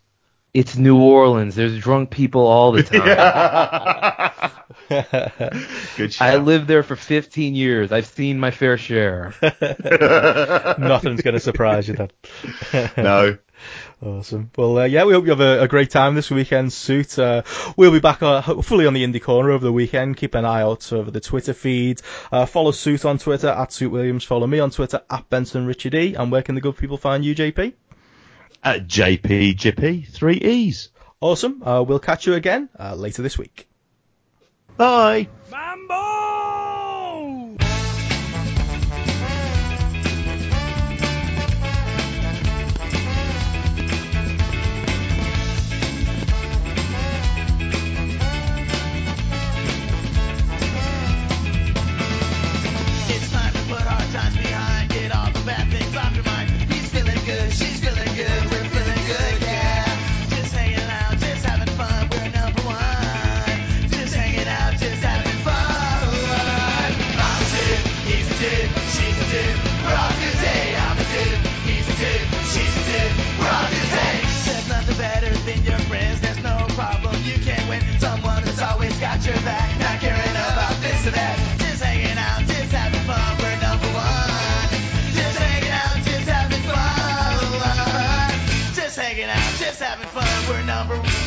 It's New Orleans. There's drunk people all the time. Good I lived there for 15 years. I've seen my fair share. Nothing's going to surprise you then. no. Awesome. Well, uh, yeah, we hope you have a, a great time this weekend, Suit. Uh, we'll be back uh, hopefully on the Indie Corner over the weekend. Keep an eye out over the Twitter feed. Uh, follow Suit on Twitter at Suit Williams. Follow me on Twitter at Benson Richard E. And where can the good people find you, JP? At JPGP, three E's. Awesome. Uh, we'll catch you again uh, later this week. Bye. It's just having fun, we're number one.